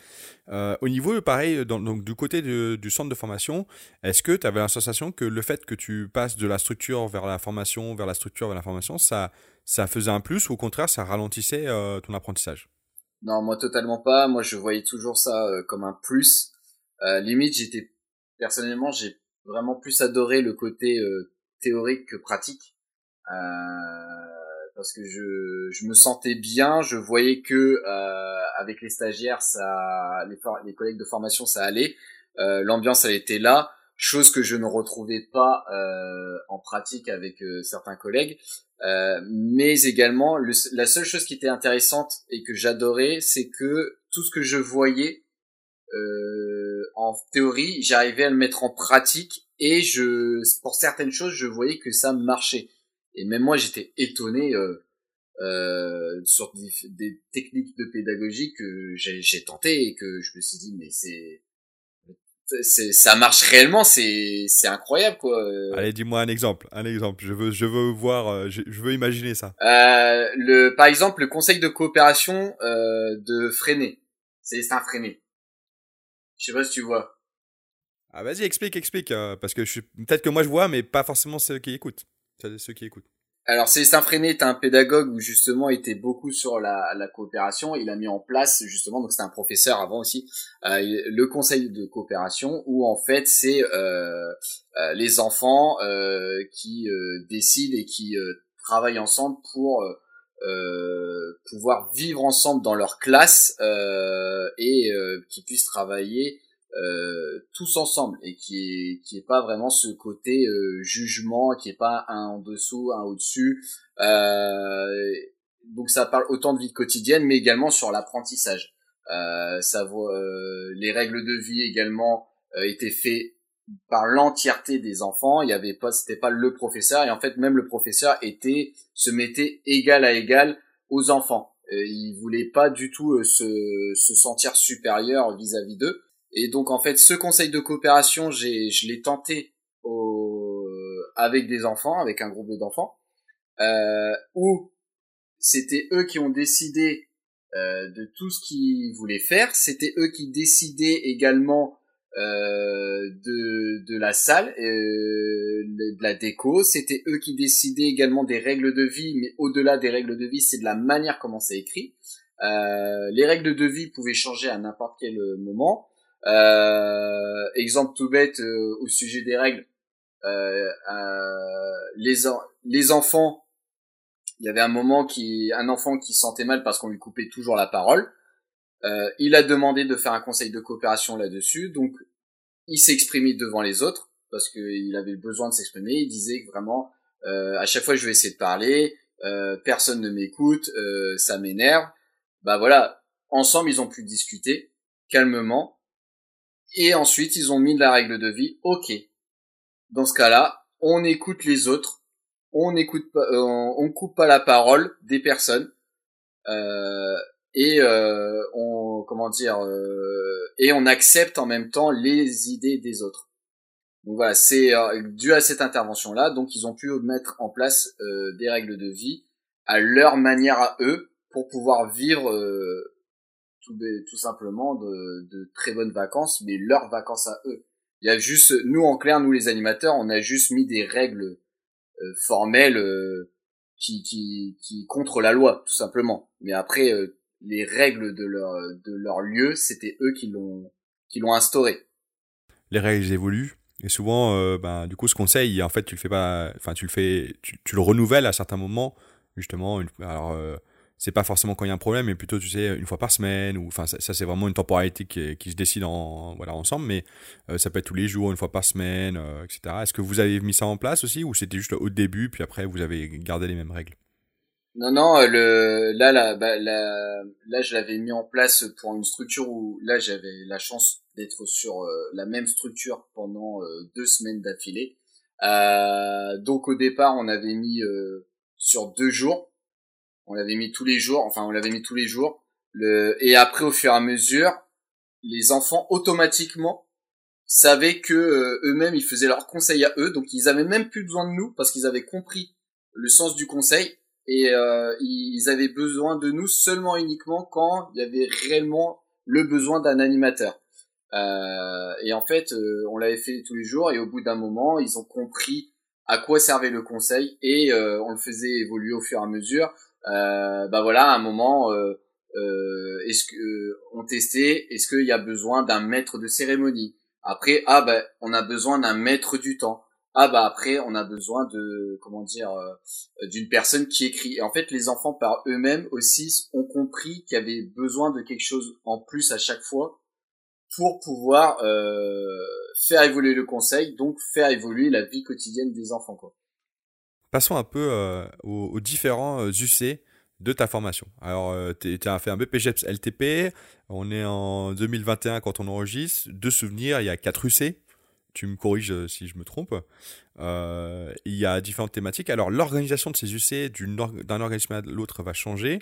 Speaker 1: Euh, au niveau, pareil, donc du côté de, du centre de formation, est-ce que tu avais la sensation que le fait que tu passes de la structure vers la formation, vers la structure vers la formation, ça, ça faisait un plus ou au contraire, ça ralentissait ton apprentissage?
Speaker 2: Non, moi totalement pas. Moi, je voyais toujours ça comme un plus. limite, j'étais personnellement, j'ai vraiment plus adoré le côté euh, théorique que pratique. Euh, parce que je, je me sentais bien je voyais que euh, avec les stagiaires ça les, les collègues de formation ça allait. L'ambiance elle était là chose que je ne retrouvais pas en pratique avec certains collègues. Mais également la seule chose qui était intéressante et que j'adorais c'est que tout ce que je voyais euh, en théorie, j'arrivais à le mettre en pratique et je, pour certaines choses, je voyais que ça marchait. Et même moi, j'étais étonné euh, euh, sur des, techniques de pédagogie que j'ai tenté et que je me suis dit, mais c'est ça marche réellement, c'est c'est incroyable quoi.
Speaker 1: Allez, dis-moi un exemple, un exemple. Je veux je veux voir, euh, je, veux imaginer ça.
Speaker 2: Euh, le par exemple le conseil de coopération euh, de Freinet, c'est un Freinet. Je sais pas si tu vois.
Speaker 1: Ah vas-y, explique, explique, euh, parce que je suis peut-être que moi je vois, mais pas forcément ceux qui écoutent. Ceux qui écoutent.
Speaker 2: Alors Célestin Freinet est un pédagogue où justement il était beaucoup sur la, la coopération. Il a mis en place justement, donc c'était un professeur avant aussi, euh, le conseil de coopération où en fait c'est euh, euh les enfants euh, qui décident et qui travaillent ensemble pour euh, pouvoir vivre ensemble dans leur classe euh, et euh, qui puissent travailler tous ensemble et qui est qui pas vraiment ce côté jugement qui est pas un en dessous un au dessus donc ça parle autant de vie quotidienne mais également sur l'apprentissage. Ça les règles de vie également étaient faites par l'entièreté des enfants. Il y avait pas, c'était pas le professeur et en fait même le professeur était se mettait égal à égal aux enfants. il voulait pas du tout se, se sentir supérieur vis-à-vis d'eux. Et donc en fait, ce conseil de coopération, j'ai, je l'ai tenté au, avec des enfants, avec un groupe d'enfants, euh, où c'était eux qui ont décidé euh, de tout ce qu'ils voulaient faire. C'était eux qui décidaient également euh, de, de la salle, euh, de la déco. C'était eux qui décidaient également des règles de vie, mais au-delà des règles de vie, c'est de la manière comment c'est écrit. Euh, les règles de vie pouvaient changer à n'importe quel moment. Euh, exemple tout bête au sujet des règles. Les, les enfants, il y avait un moment qui, un enfant qui sentait mal parce qu'on lui coupait toujours la parole. il a demandé de faire un conseil de coopération là-dessus, donc il s'est exprimé devant les autres parce qu'il avait besoin de s'exprimer. Il disait que vraiment, à chaque fois je vais essayer de parler, personne ne m'écoute, ça m'énerve. Bah voilà, ensemble ils ont pu discuter calmement et ensuite, ils ont mis la règle de vie. Ok. Dans ce cas-là, on écoute les autres. On n'écoute pas, euh, on coupe pas la parole des personnes. Euh, et euh, on, comment dire, et on accepte en même temps les idées des autres. Donc voilà, c'est dû à cette intervention-là. Donc ils ont pu mettre en place des règles de vie à leur manière à eux pour pouvoir vivre tout, simplement de, de, très bonnes vacances, mais leurs vacances à eux. Il y a juste, nous en clair, nous les animateurs, on a juste mis des règles euh, formelles euh, qui, qui, qui contre la loi, tout simplement. Mais après, euh, les règles de leur, de leur lieu, c'était eux qui l'ont, qui l'ont instauré.
Speaker 1: Les règles évoluent. Et souvent, ben, du coup, ce conseil, en fait, tu le fais pas, enfin, tu le fais, tu, le renouvelles à certains moments, justement. alors, c'est pas forcément quand il y a un problème, mais plutôt, tu sais, une fois par semaine, ou enfin, ça, c'est vraiment une temporalité qui, se décide en, voilà, ensemble, mais euh, ça peut être tous les jours, une fois par semaine, euh, etc. Est-ce que vous avez mis ça en place aussi, ou c'était juste au début, puis après, vous avez gardé les mêmes règles?
Speaker 2: Non, non, euh, le, là, là, bah, là, là, je l'avais mis en place pour une structure où, là, j'avais la chance d'être sur la même structure pendant deux semaines d'affilée. donc, au départ, on avait mis sur deux jours on l'avait mis tous les jours, enfin on l'avait mis tous les jours. Le, et après au fur et à mesure, les enfants automatiquement savaient que euh, eux-mêmes ils faisaient leurs conseils à eux, donc ils avaient même plus besoin de nous parce qu'ils avaient compris le sens du conseil et euh, ils avaient besoin de nous seulement uniquement quand il y avait réellement le besoin d'un animateur. Euh, et en fait, on l'avait fait tous les jours et au bout d'un moment, ils ont compris à quoi servait le conseil et on le faisait évoluer au fur et à mesure euh, bah voilà, à un moment, euh, euh, est-ce on testait, est-ce qu'il y a besoin d'un maître de cérémonie? Après, ah bah on a besoin d'un maître du temps. Ah bah après on a besoin de comment dire d'une personne qui écrit. Et en fait, les enfants par eux-mêmes aussi ont compris qu'il y avait besoin de quelque chose en plus à chaque fois pour pouvoir euh, faire évoluer le conseil, donc faire évoluer la vie quotidienne des enfants.
Speaker 1: Passons un peu euh, aux, différents euh, UC de ta formation. Alors, euh, tu as fait un BPGEPS LTP, on est en 2021 quand on enregistre. De souvenirs, il y a 4 UC. Tu me corriges si je me trompe. il y a différentes thématiques. Alors, l'organisation de ces UC d'un organisme à l'autre va changer,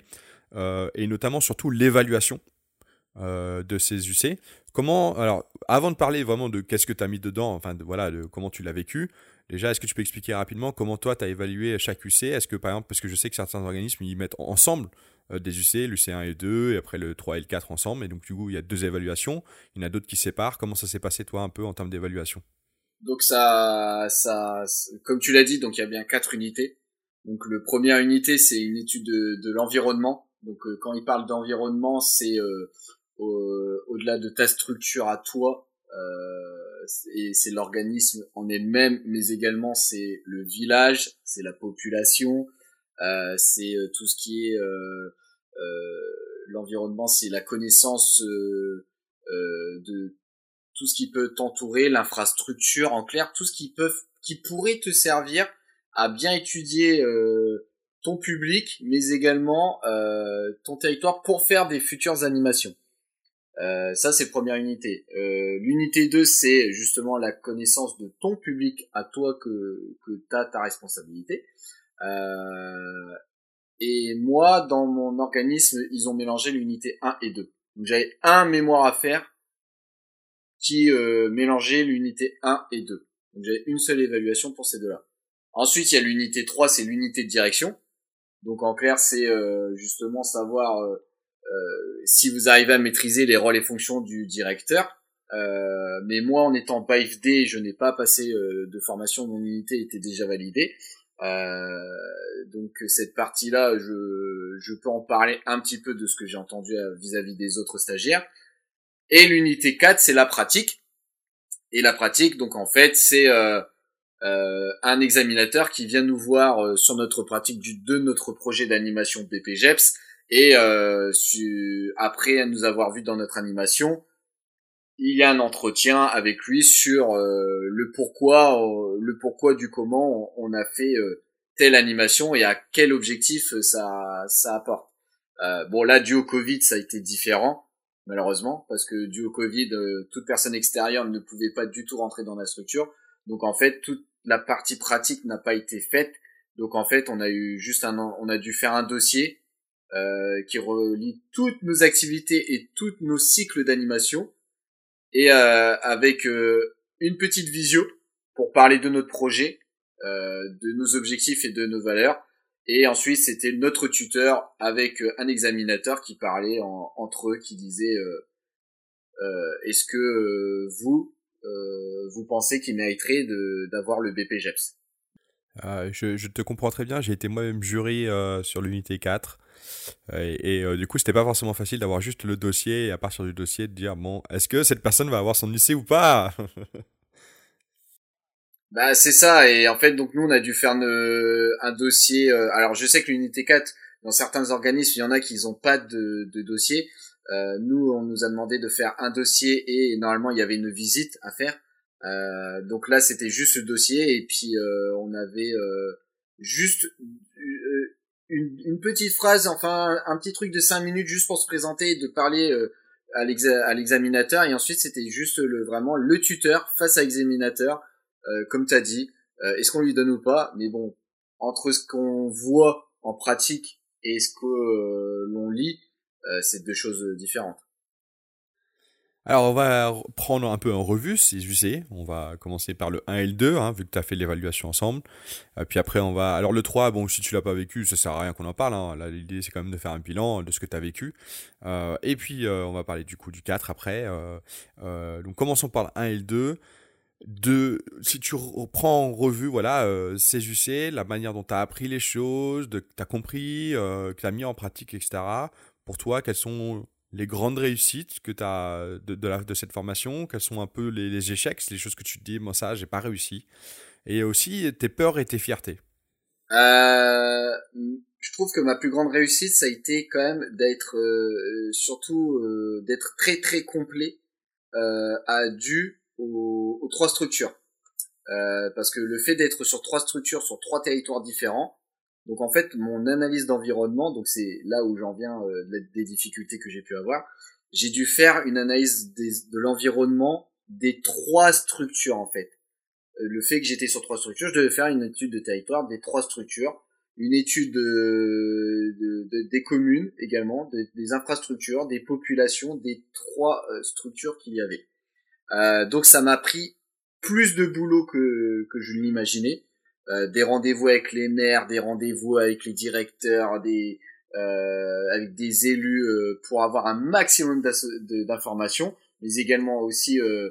Speaker 1: et notamment surtout l'évaluation de ces UC. Comment, alors, avant de parler vraiment de qu'est-ce que tu as mis dedans, enfin, voilà, de comment tu l'as vécu, Déjà, est-ce que tu peux expliquer rapidement comment toi, tu as évalué chaque UC Est-ce que, par exemple, parce que je sais que certains organismes, ils mettent ensemble euh, des UC, l'UC1 et 2, et après le 3 et le 4 ensemble, et donc du coup, il y a deux évaluations. Il y en a d'autres qui séparent. Comment ça s'est passé, toi, un peu en termes d'évaluation?
Speaker 2: Donc, ça, ça, comme tu l'as dit, donc il y a bien quatre unités. Donc, le première unité, c'est une étude de, l'environnement. Donc, euh, quand il parle d'environnement, c'est euh, au-delà de ta structure à toi, c'est l'organisme en elle-même, mais également c'est le village, c'est la population, euh, c'est euh, tout ce qui est euh, l'environnement, c'est la connaissance de tout ce qui peut t'entourer, l'infrastructure, en clair, tout ce qui peut, qui pourrait te servir à bien étudier ton public, mais également ton territoire pour faire des futures animations. Euh, ça, c'est première unité. Euh, l'unité 2, c'est justement la connaissance de ton public à toi que, que tu as ta responsabilité. Euh, Et moi, dans mon organisme, ils ont mélangé l'unité 1 et 2. Donc j'avais un mémoire à faire qui euh, mélangeait l'unité 1 et 2. Donc j'avais une seule évaluation pour ces deux-là. Ensuite, il y a l'unité 3, c'est l'unité de direction. Donc en clair, c'est euh, justement savoir euh, euh, si vous arrivez à maîtriser les rôles et fonctions du directeur. mais moi, en étant BIFD, je n'ai pas passé de formation, mon unité était déjà validée. Donc cette partie-là, je, je peux en parler un petit peu de ce que j'ai entendu vis-à-vis des autres stagiaires. Et l'unité 4, c'est la pratique. Et la pratique, donc en fait, c'est euh, euh, un examinateur qui vient nous voir euh, sur notre pratique du, de notre projet d'animation BPGEPS et euh, après nous avoir vu dans notre animation, il y a un entretien avec lui sur euh, le pourquoi, le pourquoi du comment on, a fait telle animation et à quel objectif ça, ça apporte. bon là, dû au Covid, ça a été différent malheureusement parce que dû au Covid, toute personne extérieure ne pouvait pas du tout rentrer dans la structure. Donc en fait, toute la partie pratique n'a pas été faite. Donc en fait, on a eu juste un, on a dû faire un dossier euh, qui relie toutes nos activités et tous nos cycles d'animation et euh, avec euh, une petite visio pour parler de notre projet, euh, de nos objectifs et de nos valeurs. Et ensuite, c'était notre tuteur avec un examinateur qui parlait entre eux, qui disait est-ce que vous vous pensez qu'il mériterait d'avoir le BPGEPS
Speaker 1: euh, je, je, te comprends très bien, j'ai été moi-même euh, sur l'unité 4. Et, et du coup, c'était pas forcément facile d'avoir juste le dossier et à partir du dossier de dire bon, est-ce que cette personne va avoir son lycée ou pas
Speaker 2: Bah c'est ça et en fait donc nous on a dû faire un dossier. alors je sais que l'unité 4 dans certains organismes il y en a qui n'ont pas de, dossier. Euh, nous, on nous a demandé de faire un dossier et normalement il y avait une visite à faire. Euh, donc là, c'était juste le dossier et puis euh, on avait juste une, une, petite phrase, enfin un petit truc de cinq minutes juste pour se présenter et de parler à l'examinateur et ensuite c'était juste le vraiment le tuteur face à l'examinateur, comme tu dit. Est-ce qu'on lui donne ou pas? Mais bon, entre ce qu'on voit en pratique et ce que l'on lit, euh, c'est deux choses différentes.
Speaker 1: Alors on va prendre un peu en revue, si sais. On va commencer par le 1 et le 2, hein, vu que tu as fait l'évaluation ensemble. Euh, puis après on va... Alors le 3, bon, si tu l'as pas vécu, ça sert à rien qu'on en parle. Hein. l'idée c'est quand même de faire un bilan de ce que tu as vécu. Euh, et puis on va parler du coup du 4 après. donc commençons par le 1 et le 2. De, si tu reprends en revue, voilà, euh, CJC, la manière dont tu as appris les choses, que tu as compris, que tu as mis en pratique, etc pour toi, quelles sont les grandes réussites que tu as de, cette formation Quels sont un peu les, échecs, les choses que tu te dis, moi ça, j'ai pas réussi Et aussi tes peurs et tes fiertés
Speaker 2: euh, Je trouve que ma plus grande réussite, ça a été quand même d'être, euh, surtout euh, d'être très très complet euh, à dû aux, aux trois structures. Euh, parce que le fait d'être sur trois structures, sur trois territoires différents, donc en fait, mon analyse d'environnement, donc c'est là où j'en viens euh, des difficultés que j'ai pu avoir. J'ai dû faire une analyse de l'environnement des trois structures en fait. Euh, le fait que j'étais sur trois structures, je devais faire une étude de territoire des trois structures, une étude de, des communes également, des infrastructures, des populations, des trois euh, structures qu'il y avait. Euh, donc ça m'a pris plus de boulot que, que je l'imaginais. Euh, des rendez-vous avec les maires, des rendez-vous avec les directeurs, des euh, avec des élus euh, pour avoir un maximum d'informations, mais également aussi euh,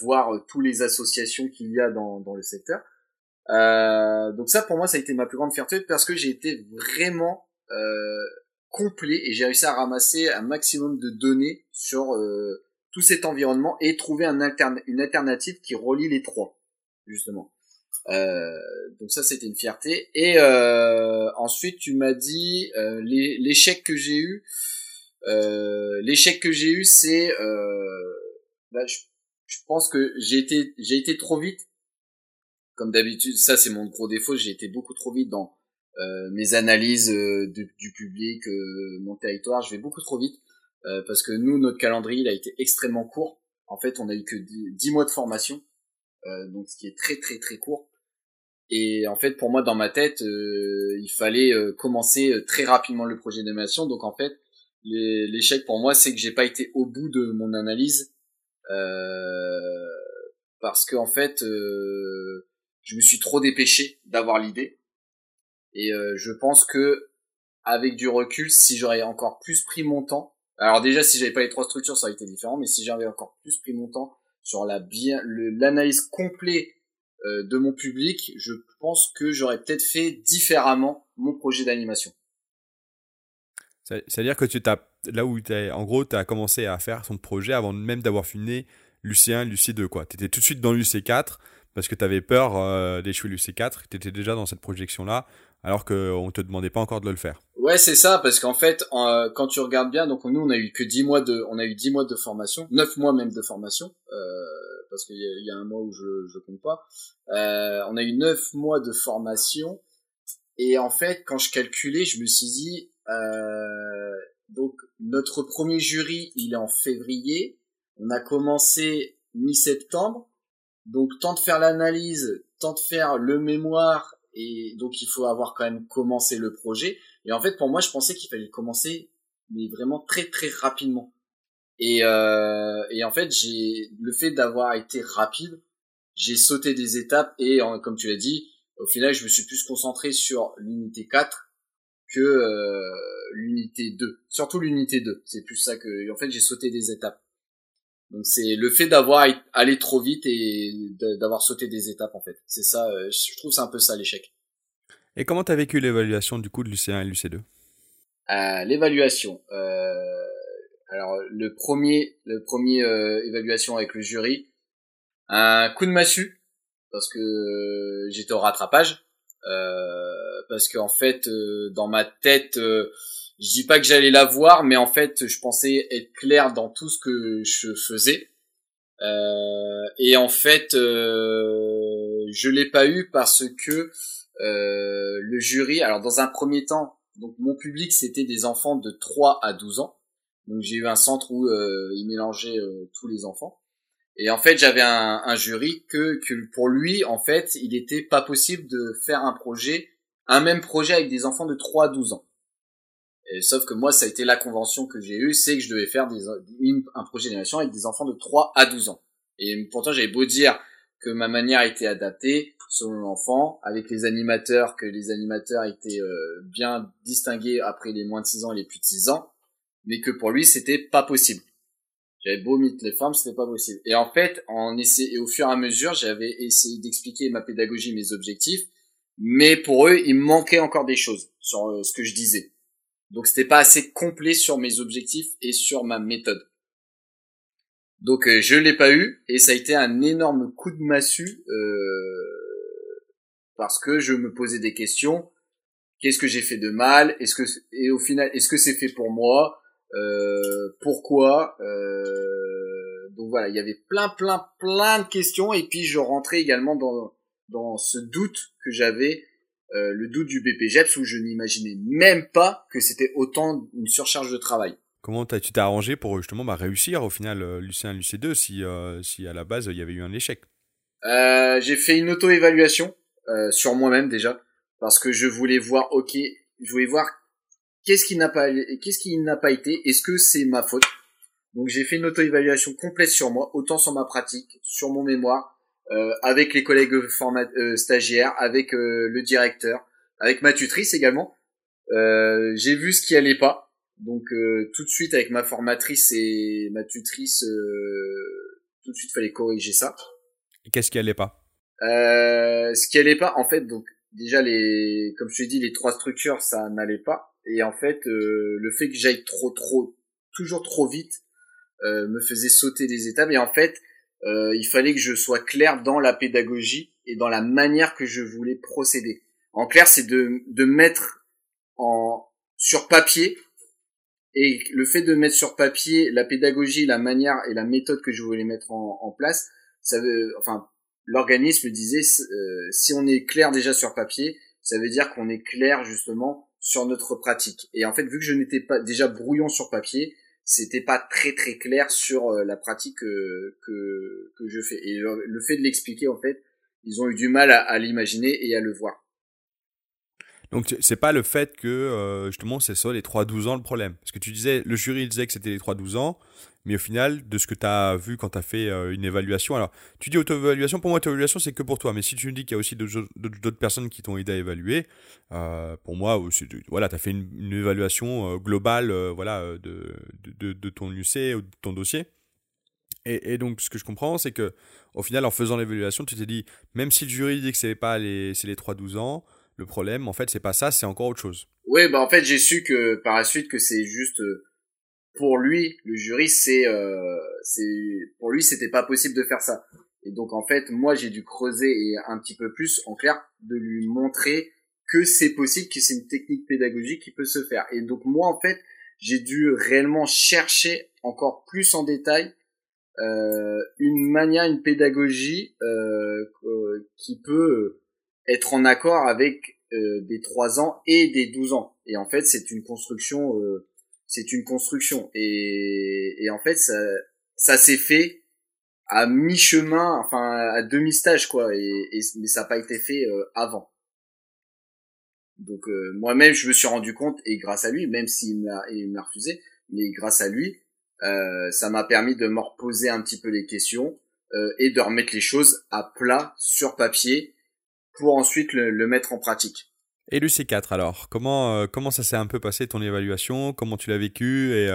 Speaker 2: voir tous les associations qu'il y a dans, dans le secteur. donc ça pour moi ça a été ma plus grande fierté parce que j'ai été vraiment complet et j'ai réussi à ramasser un maximum de données sur tout cet environnement et trouver une alternative qui relie les trois justement. Euh, donc ça c'était une fierté. Et euh, ensuite tu m'as dit euh, l'échec que j'ai eu. l'échec que j'ai eu c'est bah, je, je, pense que j'ai été j'ai été trop vite. Comme d'habitude, ça c'est mon gros défaut. J'ai été beaucoup trop vite dans mes analyses du public, mon territoire. Je vais beaucoup trop vite parce que nous notre calendrier il a été extrêmement court. En fait, on a eu que 10 mois de formation, donc ce qui est très très très court. Et en fait, pour moi, dans ma tête, il fallait commencer très rapidement le projet d'animation. Donc en fait, l'échec pour moi, c'est que j'ai pas été au bout de mon analyse parce que en fait, je me suis trop dépêché d'avoir l'idée. Et je pense que avec du recul, si j'aurais encore plus pris mon temps, alors déjà si j'avais pas les trois structures, ça aurait été différent, mais si j'avais encore plus pris mon temps sur la bien l'analyse complète euh, de mon public, je pense que j'aurais peut-être fait différemment mon projet d'animation.
Speaker 1: C'est-à-dire que tu t'as là où tu en gros tu as commencé à faire son projet avant même d'avoir fini l'UC1, l'UC2 quoi. Tu étais tout de suite dans l'UC4 parce que tu avais peur euh, d'échouer l'UC4, tu étais déjà dans cette projection là alors qu'on te demandait pas encore de le faire.
Speaker 2: Ouais, c'est ça, parce qu'en fait, quand tu regardes bien, donc nous on a eu que 10 mois de, on a eu 10 mois de formation, 9 mois même de formation, euh, parce qu'il y, a un mois où je, je compte pas. Euh, on a eu 9 mois de formation, et en fait, quand je calculais, je me suis dit, euh, donc notre premier jury, il est en février, on a commencé mi-septembre, donc temps de faire l'analyse, temps de faire le mémoire et donc il faut avoir quand même commencé le projet. Et en fait, pour moi, je pensais qu'il fallait commencer, mais vraiment très très rapidement. Et, euh, et en fait, j'ai le fait d'avoir été rapide, j'ai sauté des étapes et comme tu l'as dit, au final, je me suis plus concentré sur l'unité 4 que euh, l'unité 2. Surtout l'unité 2. C'est plus ça que, en fait, j'ai sauté des étapes. Donc c'est le fait d'avoir allé trop vite et d'avoir sauté des étapes en fait. C'est ça, euh, je trouve c'est un peu ça l'échec.
Speaker 1: Et comment t'as vécu l'évaluation du coup de l'UC1 et l'UC2
Speaker 2: euh, L'évaluation. Euh, alors le premier, le premier euh, évaluation avec le jury, un coup de massue parce que j'étais au rattrapage, parce qu'en fait dans ma tête je dis pas que j'allais la voir, mais en fait, je pensais être clair dans tout ce que je faisais. Euh, et en fait, euh, je l'ai pas eu parce que euh, le jury, alors dans un premier temps, donc mon public c'était des enfants de 3 à 12 ans. Donc j'ai eu un centre où euh, il mélangeait euh, tous les enfants. Et en fait, j'avais un, jury que, que pour lui, en fait, il était pas possible de faire un projet, un même projet avec des enfants de 3 à 12 ans sauf que moi, ça a été la convention que j'ai eue, c'est que je devais faire des, un projet d'animation avec des enfants de 3 à 12 ans. Et pourtant, j'avais beau dire que ma manière était adaptée selon l'enfant, avec les animateurs, que les animateurs étaient euh, bien distingués après les moins de 6 ans et les plus de 6 ans, mais que pour lui, c'était pas possible. J'avais beau mettre les formes, c'était pas possible. Et en fait, en et au fur et à mesure, j'avais essayé d'expliquer ma pédagogie, mes objectifs, mais pour eux, il manquait encore des choses sur euh, ce que je disais. Donc c'était pas assez complet sur mes objectifs et sur ma méthode. Donc euh, je l'ai pas eu et ça a été un énorme coup de massue euh, parce que je me posais des questions. Qu'est-ce que j'ai fait de mal? Est-ce que et au final est-ce que c'est fait pour moi? Euh, Pourquoi? Donc voilà, il y avait plein plein plein de questions et puis je rentrais également dans dans ce doute que j'avais euh, le doute du BPGEPS où je n'imaginais même pas que c'était autant une surcharge de travail.
Speaker 1: Comment as, tu t'es arrangé pour justement bah, réussir au final euh, l'UC1, l'UC2 si, euh, si à la base il y avait eu un échec?
Speaker 2: Euh, J'ai fait une auto-évaluation euh, sur moi-même déjà parce que je voulais voir, ok, je voulais voir qu'est-ce qui n'a pas, qu'est-ce qui n'a pas été, est-ce que c'est ma faute? Donc j'ai fait une auto-évaluation complète sur moi, autant sur ma pratique, sur mon mémoire, euh, avec les collègues euh, stagiaires, avec euh, le directeur, avec ma tutrice également. j'ai vu ce qui allait pas, donc tout de suite avec ma formatrice et ma tutrice, tout de suite fallait corriger ça.
Speaker 1: Et qu'est-ce qui allait pas?
Speaker 2: Ce qui allait pas, en fait, donc déjà les, comme je t'ai dit, les trois structures, ça n'allait pas. Et en fait, le fait que j'aille trop, trop, toujours trop vite, me faisait sauter des étapes. Et en fait, euh, il fallait que je sois clair dans la pédagogie et dans la manière que je voulais procéder. En clair, c'est de, de mettre en sur papier et le fait de mettre sur papier la pédagogie, la manière et la méthode que je voulais mettre en, en place, ça veut, enfin, l'organisme disait euh, si on est clair déjà sur papier, ça veut dire qu'on est clair justement sur notre pratique. Et en fait, vu que je n'étais pas déjà brouillon sur papier, c'était pas très très clair sur euh, la pratique que, que, que je fais. Et le, fait de l'expliquer en fait, ils ont eu du mal à, l'imaginer et à le voir.
Speaker 1: Donc c'est pas le fait que euh, justement c'est ça les 3-12 ans le problème. Parce que tu disais, le jury disait que c'était les 3-12 ans, mais au final, de ce que tu as vu quand tu as fait euh, une évaluation, alors tu dis auto-évaluation, pour moi auto-évaluation c'est que pour toi, mais si tu me dis qu'il y a aussi d'autres personnes qui t'ont aidé à évaluer, euh, pour moi, voilà, tu as fait une, évaluation globale voilà, de, de, ton UC ou de ton dossier. Et, donc, ce que je comprends, c'est que au final, en faisant l'évaluation, tu t'es dit, même si le jury dit que c'est pas les, les 3-12 ans, le problème, en fait, c'est pas ça, c'est encore autre chose.
Speaker 2: Oui, bah en fait, j'ai su que par la suite que c'est juste euh, pour lui, le jury, c'est, euh, c'est pour lui, c'était pas possible de faire ça. Et donc en fait, moi, j'ai dû creuser et un petit peu plus, en clair, de lui montrer que c'est possible, que c'est une technique pédagogique qui peut se faire. Et donc moi, en fait, j'ai dû réellement chercher encore plus en détail euh, une manière, une pédagogie euh, euh, qui peut être en accord avec des 3 ans et des 12 ans. Et en fait, c'est une construction, c'est une construction. Et, en fait, ça, ça s'est fait à mi-chemin, enfin à demi-stage quoi. Et, mais ça n'a pas été fait avant. Donc moi-même, je me suis rendu compte, et grâce à lui, même s'il me l'a refusé, mais grâce à lui, euh, ça m'a permis de me reposer un petit peu les questions euh, et de remettre les choses à plat sur papier pour ensuite le, mettre en pratique.
Speaker 1: Et l'UC4 alors, comment euh, comment ça s'est un peu passé ton évaluation, comment tu l'as vécu? Et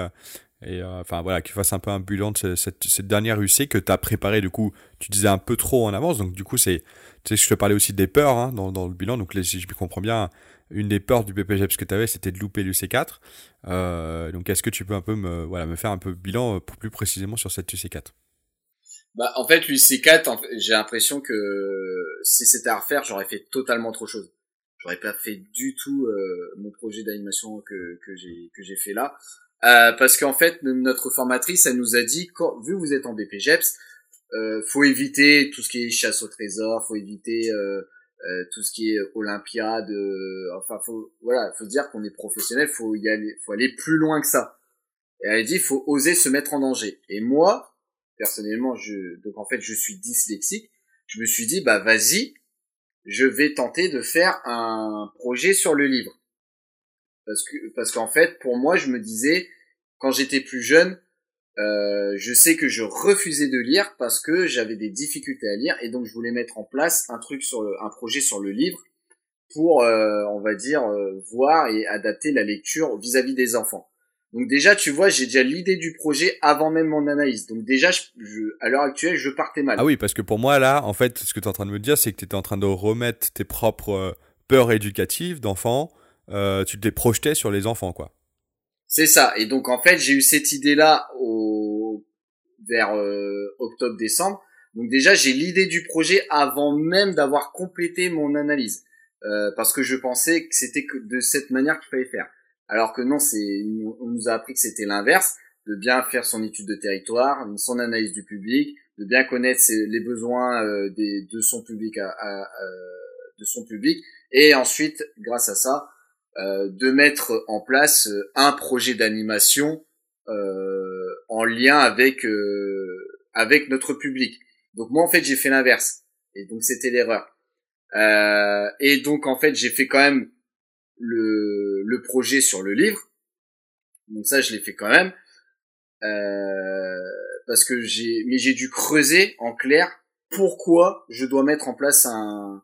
Speaker 1: et enfin voilà, que tu fasses un peu un bilan de cette, cette, dernière UC que tu as préparé du coup, tu disais un peu trop en avance, donc du coup c'est, tu sais, je te parlais aussi des peurs hein, dans, dans le bilan, donc si je comprends bien, une des peurs du BPGEPS que tu avais, c'était de louper l'UC4. Euh, donc, est-ce que tu peux un peu me, voilà, me faire un peu bilan euh, plus précisément sur cette UC4
Speaker 2: bah, en fait, l'UC4, j'ai l'impression que si c'était à refaire, j'aurais fait totalement autre chose. J'aurais pas fait du tout euh, mon projet d'animation que, que j'ai que j'ai fait là, euh, parce qu'en fait, notre formatrice, elle nous a dit, quand, vu que vous êtes en BPGEPS, euh, faut éviter tout ce qui est chasse au trésor, faut éviter euh, euh, tout ce qui est Olympiade, euh, enfin faut voilà, faut dire qu'on est professionnel, faut y aller, faut aller plus loin que ça. Et elle dit faut oser se mettre en danger. Et moi, personnellement, je donc en fait je suis dyslexique, je me suis dit bah vas-y, je vais tenter de faire un projet sur le livre. Parce que parce qu'en fait pour moi je me disais quand j'étais plus jeune, euh, je sais que je refusais de lire parce que j'avais des difficultés à lire et donc je voulais mettre en place un truc sur un projet sur le livre pour, euh, on va dire, euh, voir et adapter la lecture vis-à-vis des enfants. Donc déjà, tu vois, j'ai déjà l'idée du projet avant même mon analyse. Donc déjà, je, à l'heure actuelle, je partais mal.
Speaker 1: Ah oui, parce que pour moi, là, en fait, ce que tu es en train de me dire, c'est que tu étais en train de remettre tes propres peurs éducatives d'enfants, tu te les projetais sur les enfants, quoi.
Speaker 2: C'est ça. Et donc en fait, j'ai eu cette idée-là au vers euh, octobre-décembre. Donc déjà, j'ai l'idée du projet avant même d'avoir complété mon analyse, euh, parce que je pensais que c'était de cette manière qu'il fallait faire. Alors que non, c'est on nous a appris que c'était l'inverse, de bien faire son étude de territoire, son analyse du public, de bien connaître les besoins euh, de son public de son public, et ensuite, grâce à ça, euh, de mettre en place euh, un projet d'animation euh, en lien avec avec notre public. Donc moi en fait j'ai fait l'inverse et donc c'était l'erreur. et donc en fait j'ai fait quand même le, le projet sur le livre. Donc ça je l'ai fait quand même parce que j'ai mais j'ai dû creuser en clair pourquoi je dois mettre en place un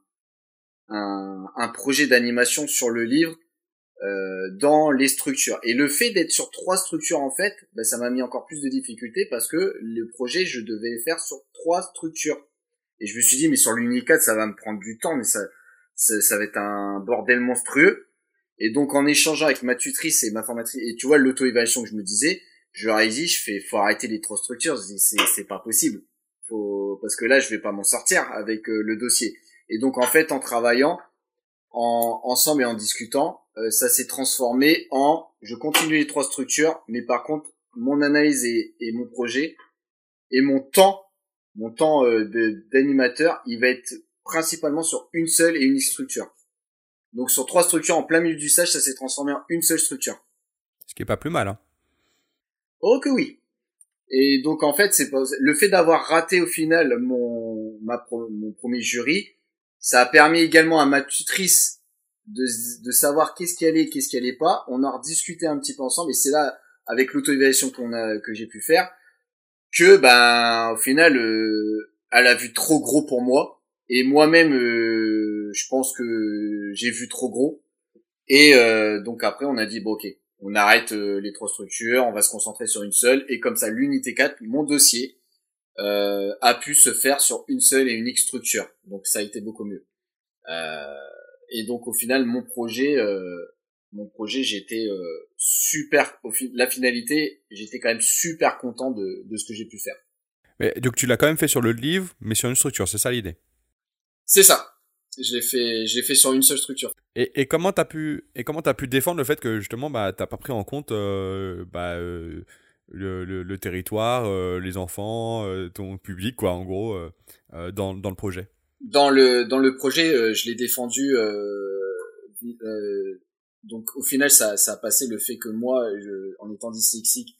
Speaker 2: un, projet d'animation sur le livre euh, dans les structures. Et le fait d'être sur trois structures en fait, ben, ça m'a mis encore plus de difficultés parce que le projet je devais faire sur trois structures. Et je me suis dit mais sur l'Unicat ça va me prendre du temps, mais ça, ça, va être un bordel monstrueux. Et donc en échangeant avec ma tutrice et ma formatrice, et tu vois l'auto-évaluation que je me disais, je leur ai dit, je fais, faut arrêter les trois structures. c'est, pas possible. Faut, parce que là, je vais pas m'en sortir avec euh, le dossier. Et donc en fait, en travaillant, en, ensemble et en discutant, euh, ça s'est transformé en je continue les trois structures, mais par contre mon analyse et, mon projet et mon temps, mon temps euh, d'animateur, il va être principalement sur une seule et unique structure. Donc sur trois structures en plein milieu du stage, ça s'est transformé en une seule structure.
Speaker 1: Ce qui est pas plus mal. Hein.
Speaker 2: Oh que oui. Et donc en fait, c'est pas le fait d'avoir raté au final mon ma mon premier jury. Ça a permis également à ma tutrice de, de savoir qu'est-ce qui allait, qu'est-ce qui allait pas. On a rediscuté un petit peu ensemble et c'est là, avec l'auto-évaluation qu'on a, que j'ai pu faire, que ben au final, euh, elle a vu trop gros pour moi et moi-même, euh, je pense que j'ai vu trop gros. Et euh, donc après, on a dit bon ok, on arrête les trois structures, on va se concentrer sur une seule et comme ça, l'unité 4, mon dossier euh, a pu se faire sur une seule et unique structure. Donc ça a été beaucoup mieux. Euh, et donc au final, mon projet, euh, mon projet, j'étais euh, super. Au la finalité, j'étais quand même super content de, de ce que j'ai pu faire.
Speaker 1: Mais, donc tu l'as quand même fait sur le livre, mais sur une structure, c'est ça l'idée?
Speaker 2: C'est ça. Je l'ai fait, j'ai fait sur une seule structure.
Speaker 1: Et, et comment t'as pu, et comment t'as pu défendre le fait que justement, bah, t'as pas pris en compte, euh, bah, euh, le, le, territoire, euh, les enfants, euh, ton public, quoi, en gros, euh, dans, dans le projet?
Speaker 2: Dans le, dans le projet, je l'ai défendu. donc au final, ça, ça a passé le fait que moi, je, en étant dyslexique,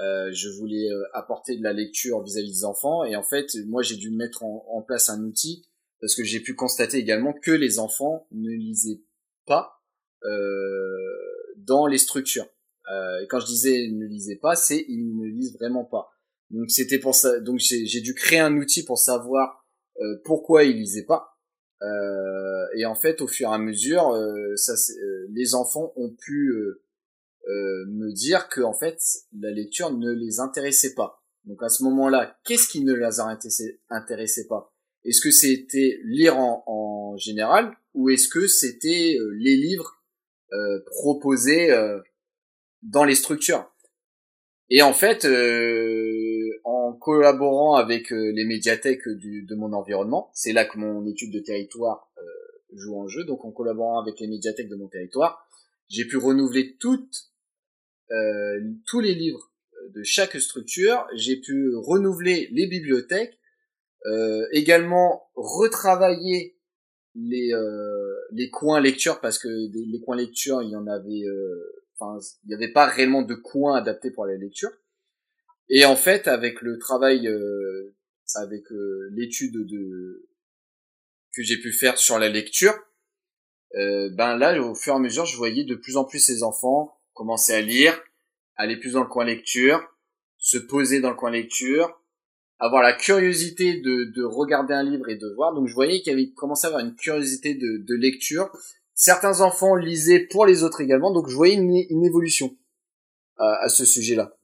Speaker 2: euh, je voulais apporter de la lecture vis-à-vis des enfants et en fait moi j'ai dû mettre en, en, place un outil parce que j'ai pu constater également que les enfants ne lisaient pas euh, dans les structures euh, et quand je disais ne lisez pas, c'est ils ne lisent vraiment pas. Donc c'était pour ça. Donc j'ai dû créer un outil pour savoir euh, pourquoi ils lisaient pas. Euh, et en fait, au fur et à mesure, euh, ça, euh, les enfants ont pu me dire que en fait la lecture ne les intéressait pas. Donc à ce moment-là, qu'est-ce qui ne les intéressait pas? Est-ce que c'était lire en, général ou est-ce que c'était les livres proposés dans les structures? Et en fait, euh, en collaborant avec euh, les médiathèques de mon environnement, c'est là que mon étude de territoire euh, joue en jeu. Donc en collaborant avec les médiathèques de mon territoire, j'ai pu renouveler toutes tous les livres de chaque structure. J'ai pu renouveler les bibliothèques, également retravailler les les coins lecture parce que les coins lecture, il y en avait Enfin, il n'y avait pas réellement de coin adapté pour la lecture. Et en fait, avec le travail, euh, avec euh, l'étude de que j'ai pu faire sur la lecture, euh, ben là, au fur et à mesure, je voyais de plus en plus ces enfants commencer à lire, aller plus dans le coin lecture, se poser dans le coin lecture, avoir la curiosité de, de regarder un livre et de voir. Donc je voyais qu'il avait commencé à avoir une curiosité de, lecture Certains enfants lisaient pour les autres également, donc je voyais une, évolution à ce sujet-là.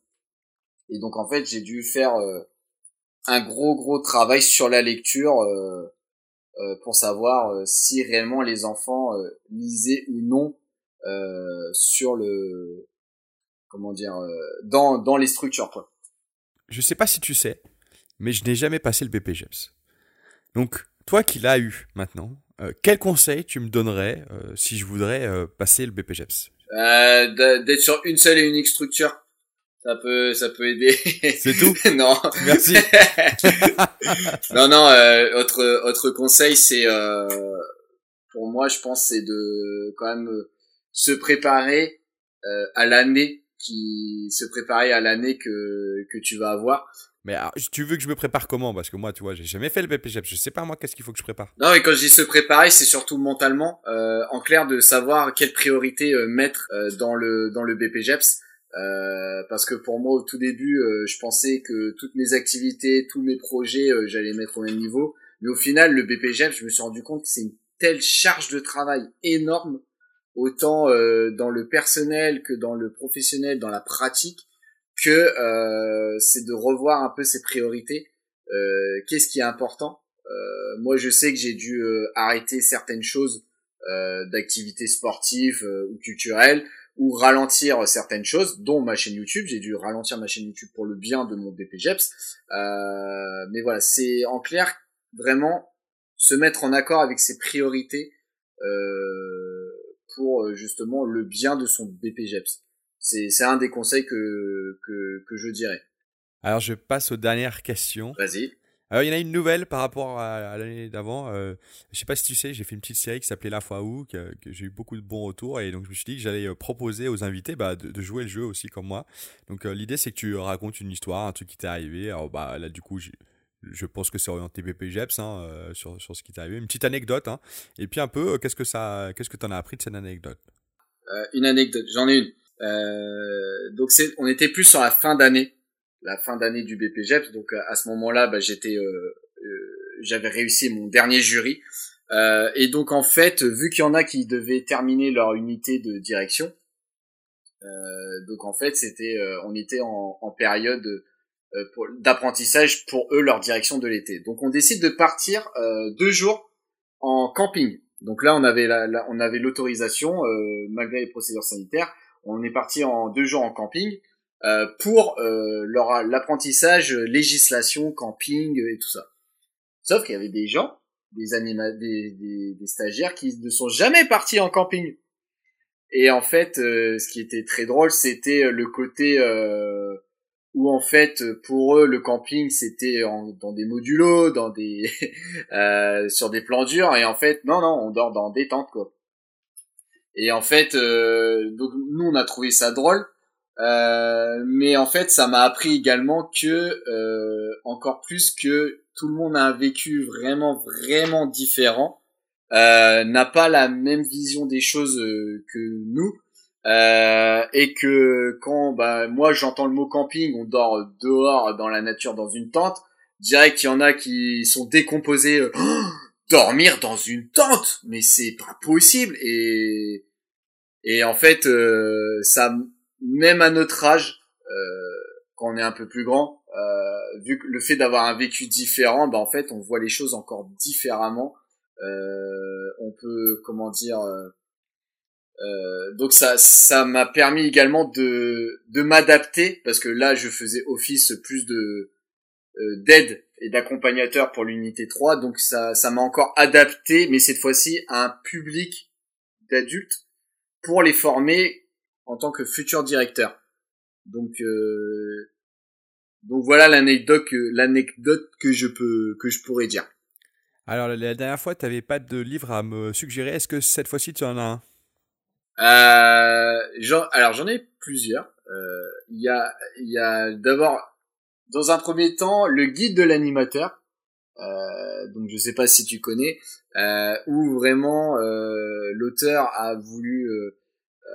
Speaker 2: Et donc en fait, j'ai dû faire euh, un gros gros travail sur la lecture euh, euh, pour savoir si réellement les enfants lisaient ou non sur le comment dire dans dans les structures quoi.
Speaker 1: Je sais pas si tu sais, mais je n'ai jamais passé le BPGEPS. Donc toi qui l'as eu maintenant, euh, quel conseil tu me donnerais euh, si je voudrais euh, passer le BPGEPS
Speaker 2: D'être sur une seule et unique structure. Ça peut, ça peut aider.
Speaker 1: C'est tout?
Speaker 2: Non.
Speaker 1: Merci.
Speaker 2: non, non. autre, autre conseil, c'est pour moi, je pense, c'est de quand même se préparer à l'année qui se préparer à l'année que que tu vas avoir
Speaker 1: mais tu veux que je me prépare comment? Parce que moi, tu vois, j'ai jamais fait le BPGEPS. Je sais pas moi qu'est-ce qu'il faut que je prépare?
Speaker 2: Non, mais quand je dis se préparer, c'est surtout mentalement, euh, en clair, de savoir quelle priorité euh, mettre euh, dans le dans le BPGEPS. Euh, parce que pour moi, au tout début, euh, je pensais que toutes mes activités, tous mes projets, j'allais mettre au même niveau. Mais au final, le BPGEPS, je me suis rendu compte que c'est une telle charge de travail énorme, autant dans le personnel que dans le professionnel, dans la pratique que euh, c'est de revoir un peu ses priorités. Euh, Qu'est-ce qui est important? Euh, Moi, je sais que j'ai dû arrêter certaines choses d'activités sportives ou culturelles ou ralentir certaines choses, dont ma chaîne YouTube. J'ai dû ralentir ma chaîne YouTube pour le bien de mon BPGEPS. Euh, mais voilà, c'est en clair vraiment se mettre en accord avec ses priorités pour justement le bien de son BPGEPS c'est un des conseils que, que, que je dirais.
Speaker 1: Alors je passe aux dernières questions.
Speaker 2: Vas-y.
Speaker 1: Alors il y en a une nouvelle par rapport à, l'année d'avant. Euh, je sais pas si tu sais, j'ai fait une petite série qui s'appelait La fois où, que, j'ai eu beaucoup de bons retours et donc je me suis dit que j'allais euh, proposer aux invités bah, de, jouer le jeu aussi comme moi. Donc euh, l'idée c'est que tu racontes une histoire, un truc qui t'est arrivé. Alors bah là du coup je pense que c'est orienté BPGEPS hein, sur, sur ce qui t'est arrivé. Une petite anecdote, hein. et puis un peu, qu'est-ce que ça, qu'est-ce que t'en as appris de cette anecdote?
Speaker 2: Une anecdote, j'en ai une. Donc c'est, on était plus sur la fin d'année, la fin d'année du BPGEPS. Donc à ce moment-là, bah, j'étais, j'avais réussi mon dernier jury. et donc en fait, vu qu'il y en a qui devaient terminer leur unité de direction, euh, donc en fait, c'était, euh, on était en, période euh, d'apprentissage pour eux leur direction de l'été. Donc on décide de partir deux jours en camping. Donc là, on avait la, on avait l'autorisation malgré les procédures sanitaires. On est parti en deux jours en camping pour leur l'apprentissage, législation, camping et tout ça. Sauf qu'il y avait des gens, des, anima des, des, des stagiaires qui ne sont jamais partis en camping. Et en fait, euh, ce qui était très drôle, c'était euh, le côté euh, où en fait, pour eux, le camping, c'était dans des modulos, dans des sur des plans durs. Et en fait, non, non, on dort dans des tentes, quoi. Et en fait, donc nous, on a trouvé ça drôle. mais en fait, ça m'a appris également que encore plus que tout le monde a un vécu vraiment, vraiment différent euh, n'a pas la même vision des choses euh, que nous. Euh, et que quand bah moi j'entends le mot camping, on dort dehors dans la nature dans une tente, direct il y en a qui sont décomposés. Dormir dans une tente, mais c'est pas possible. Et et en fait, ça même à notre âge, quand on est un peu plus grand, vu que le fait d'avoir un vécu différent, bah en fait on voit les choses encore différemment euh, on peut comment dire euh, euh, donc ça ça m'a permis également de de m'adapter parce que là je faisais office plus de d'aide et d'accompagnateur pour l'unité 3 donc ça ça m'a encore adapté mais cette fois-ci à un public d'adultes pour les former en tant que futur directeur donc donc voilà l'anecdote l'anecdote que je peux que je pourrais dire
Speaker 1: alors, la dernière fois, tu n'avais pas de livre à me suggérer. Est-ce que cette fois-ci, tu en as
Speaker 2: un? Euh, Alors, j'en ai plusieurs. Euh, il y a, y a d'abord, dans un premier temps, le guide de l'animateur. Euh, donc, je sais pas si tu connais, euh, où vraiment euh, l'auteur a voulu, euh,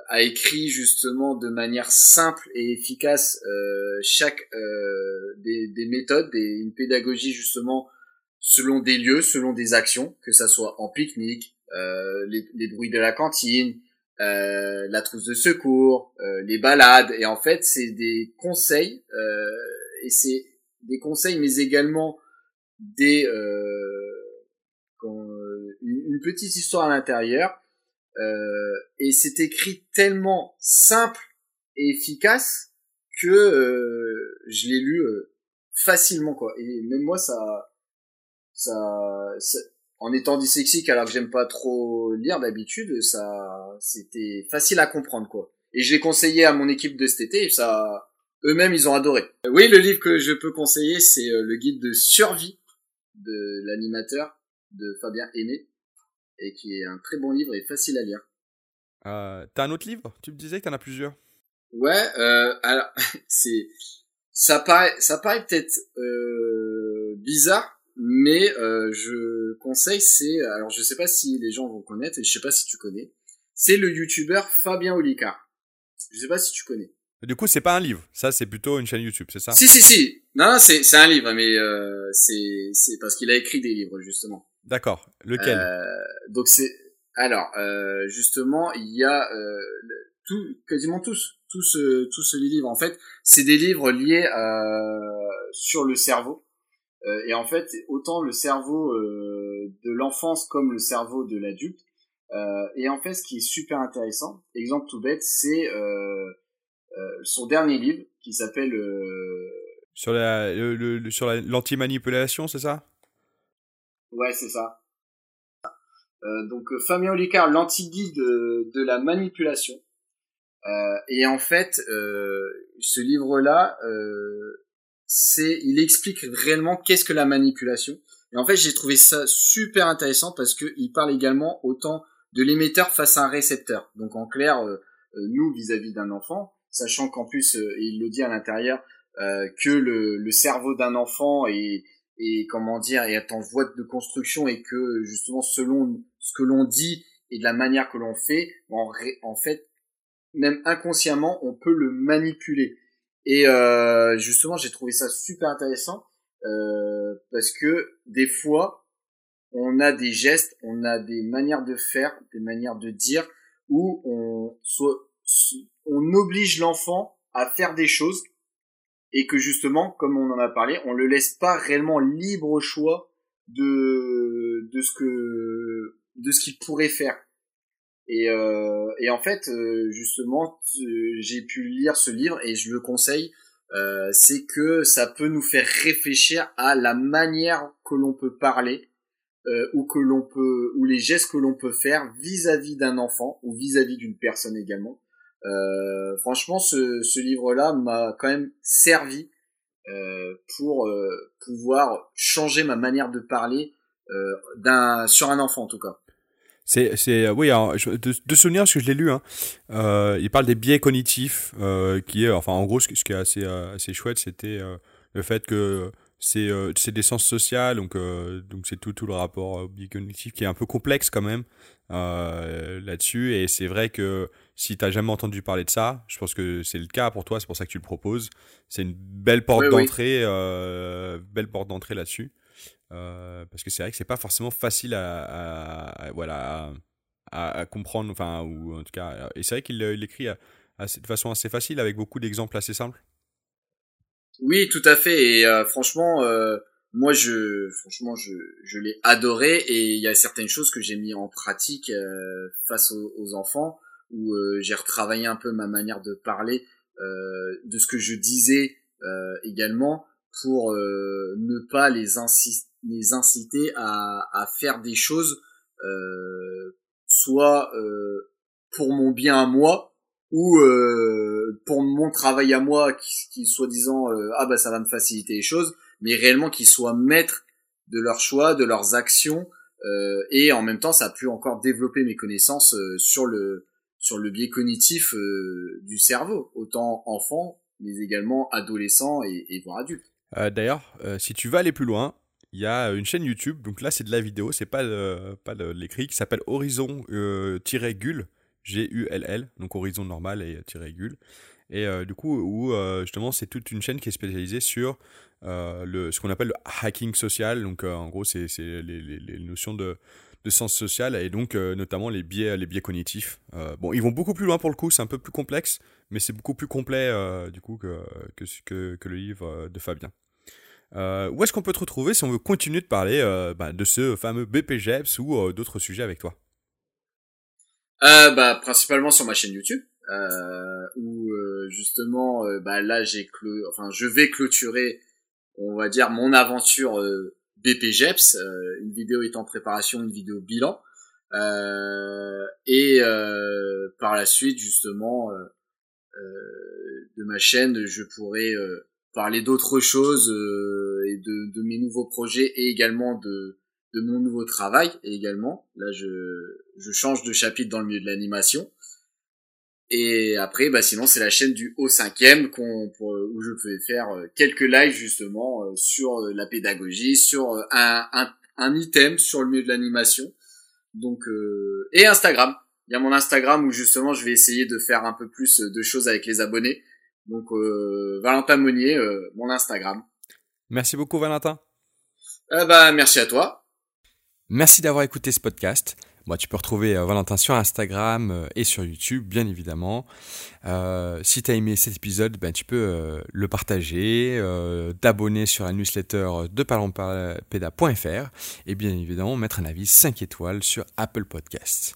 Speaker 2: a écrit justement de manière simple et efficace chaque des, des méthodes, des, une pédagogie justement selon des lieux, selon des actions, que ça soit en pique-nique, euh, les, bruits de la cantine, euh, la trousse de secours, euh, les balades. Et en fait, c'est des conseils, et c'est des conseils, mais également des une petite histoire à l'intérieur. et c'est écrit tellement simple et efficace que je l'ai lu facilement quoi. Et même moi, ça ça, en étant dyslexique alors que j'aime pas trop lire d'habitude, ça, c'était facile à comprendre quoi. Et je l'ai conseillé à mon équipe de cet été et ça, eux-mêmes ils ont adoré. Oui, le livre que je peux conseiller, c'est euh, le guide de survie de l'animateur de Fabien Aimé et qui est un très bon livre et facile à lire.
Speaker 1: Euh, T'as un autre livre? Tu me disais que t'en as plusieurs.
Speaker 2: Ouais, euh, alors c'est ça paraît ça paraît peut-être euh, bizarre mais euh, je conseille c'est alors je sais pas si les gens vont connaître et je sais pas si tu connais c'est le youtubeur Fabien Olicard je sais pas si tu connais
Speaker 1: du coup c'est pas un livre. Ça c'est plutôt une chaîne YouTube c'est ça?
Speaker 2: Si si si. Non c'est c'est un livre mais euh, c'est c'est parce qu'il a écrit des livres justement.
Speaker 1: D'accord. Lequel?
Speaker 2: Euh, donc c'est alors euh, justement il y a euh, tout quasiment tous tous tous ces livres en fait c'est des livres liés sur le cerveau. Euh, et en fait, autant le cerveau euh, de l'enfance comme le cerveau de l'adulte. Euh, et en fait, ce qui est super intéressant, exemple tout bête, c'est son dernier livre qui s'appelle
Speaker 1: sur la le, sur l'anti-manipulation, c'est ça?
Speaker 2: Ouais, c'est ça. donc Fabien Olicard, l'anti-guide de, de, la manipulation. Euh, et en fait, euh, ce livre-là, euh, c'est il explique réellement qu'est-ce que la manipulation. Et en fait, j'ai trouvé ça super intéressant parce que il parle également autant de l'émetteur face à un récepteur. Donc en clair, euh, euh, nous vis-à-vis d'un enfant, sachant qu'en plus, euh, il le dit à l'intérieur, que le, le cerveau d'un enfant est, et comment dire et être en voie de construction et que justement selon ce que l'on dit et de la manière que l'on fait, en, en fait même inconsciemment on peut le manipuler. Et euh, justement j'ai trouvé ça super intéressant euh, parce que des fois on a des gestes, on a des manières de faire, des manières de dire où on soit on oblige l'enfant à faire des choses et que justement, comme on en a parlé, on le laisse pas réellement libre choix de de ce que de ce qu'il pourrait faire. Et, euh, en fait, euh, justement, j'ai pu lire ce livre et je le conseille. Euh, c'est que ça peut nous faire réfléchir à la manière que l'on peut parler ou que l'on peut ou les gestes que l'on peut faire vis-à-vis d'un enfant ou vis-à-vis d'une personne également euh, franchement, ce, ce livre-là m'a quand même servi euh, pour euh, pouvoir changer ma manière de parler d'un sur un enfant en tout cas.
Speaker 1: C'est, c'est, oui, de, de souvenir, parce que je l'ai lu, hein, il parle des biais cognitifs, qui est, enfin, en gros, ce, ce qui est assez, assez chouette, c'était le fait que c'est, c'est des sens sociaux, donc, donc c'est tout, tout le rapport au biais cognitif qui est un peu complexe quand même là-dessus, et c'est vrai que si tu n'as jamais entendu parler de ça, je pense que c'est le cas pour toi, c'est pour ça que tu le proposes. C'est une belle porte d'entrée, euh, belle porte d'entrée là-dessus, euh, parce que c'est vrai que c'est pas forcément facile à, voilà à, comprendre, enfin ou en tout cas, et c'est vrai qu'il l'écrit de façon assez facile avec beaucoup d'exemples assez simples.
Speaker 2: Oui, tout à fait. Et euh, franchement, moi, je, franchement, je, je l'ai adoré. Et il y a certaines choses que j'ai mis en pratique face aux enfants où euh, j'ai retravaillé un peu ma manière de parler, euh, de ce que je disais euh, également, pour ne pas les, inciter à, à, faire des choses soit pour mon bien à moi ou pour mon travail à moi qui, qui soi-disant ah bah ça va me faciliter les choses mais réellement qu'ils soient maîtres de leurs choix de leurs actions euh, et en même temps ça a pu encore développer mes connaissances sur le sur le biais cognitif euh, du cerveau, autant enfant, mais également adolescent et, voire adulte.
Speaker 1: Euh, D'ailleurs, euh, si tu veux aller plus loin, il y a une chaîne YouTube, donc là c'est de la vidéo, c'est pas pas l'écrit, qui s'appelle Horizon-Gull, G-U-L-L, donc Horizon normal et tiré Gull. Et du coup, où justement c'est toute une chaîne qui est spécialisée sur le, ce qu'on appelle le hacking social, donc en gros c'est les, les, notions de de sens social et donc euh, notamment les biais, les biais cognitifs. Euh, bon, ils vont beaucoup plus loin pour le coup, c'est un peu plus complexe, mais c'est beaucoup plus complet euh, du coup que, que, que, le livre de Fabien. où est-ce qu'on peut te retrouver si on veut continuer de parler bah, de ce fameux BPGEPS ou d'autres sujets avec toi?
Speaker 2: Bah, Principalement sur ma chaîne YouTube, où justement, bah, là, j'ai enfin, je vais clôturer, on va dire, mon aventure BPGEPS, euh, une vidéo est en préparation, une vidéo bilan. Euh, et euh, par la suite, justement, de ma chaîne, je pourrais parler d'autres choses et de, de, mes nouveaux projets et également de, de mon nouveau travail également. Là, je, je change de chapitre dans le milieu de l'animation. Et après, bah sinon c'est la chaîne du haut cinquième qu'on où je peux faire euh, quelques lives justement euh, sur euh, la pédagogie, sur un, un, un item sur le milieu de l'animation. Donc et Instagram. Il y a mon Instagram où justement je vais essayer de faire un peu plus de choses avec les abonnés. Donc Valentin Monnier, mon Instagram.
Speaker 1: Merci beaucoup Valentin.
Speaker 2: bah merci à toi.
Speaker 1: Merci d'avoir écouté ce podcast. Moi, tu peux retrouver euh, Valentin sur Instagram euh, et sur YouTube, bien évidemment. Euh, si tu as aimé cet épisode, ben, tu peux le partager, t'abonner sur la newsletter de parlonspeda.fr et bien évidemment mettre un avis 5 étoiles sur Apple Podcasts.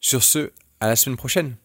Speaker 1: Sur ce, à la semaine prochaine.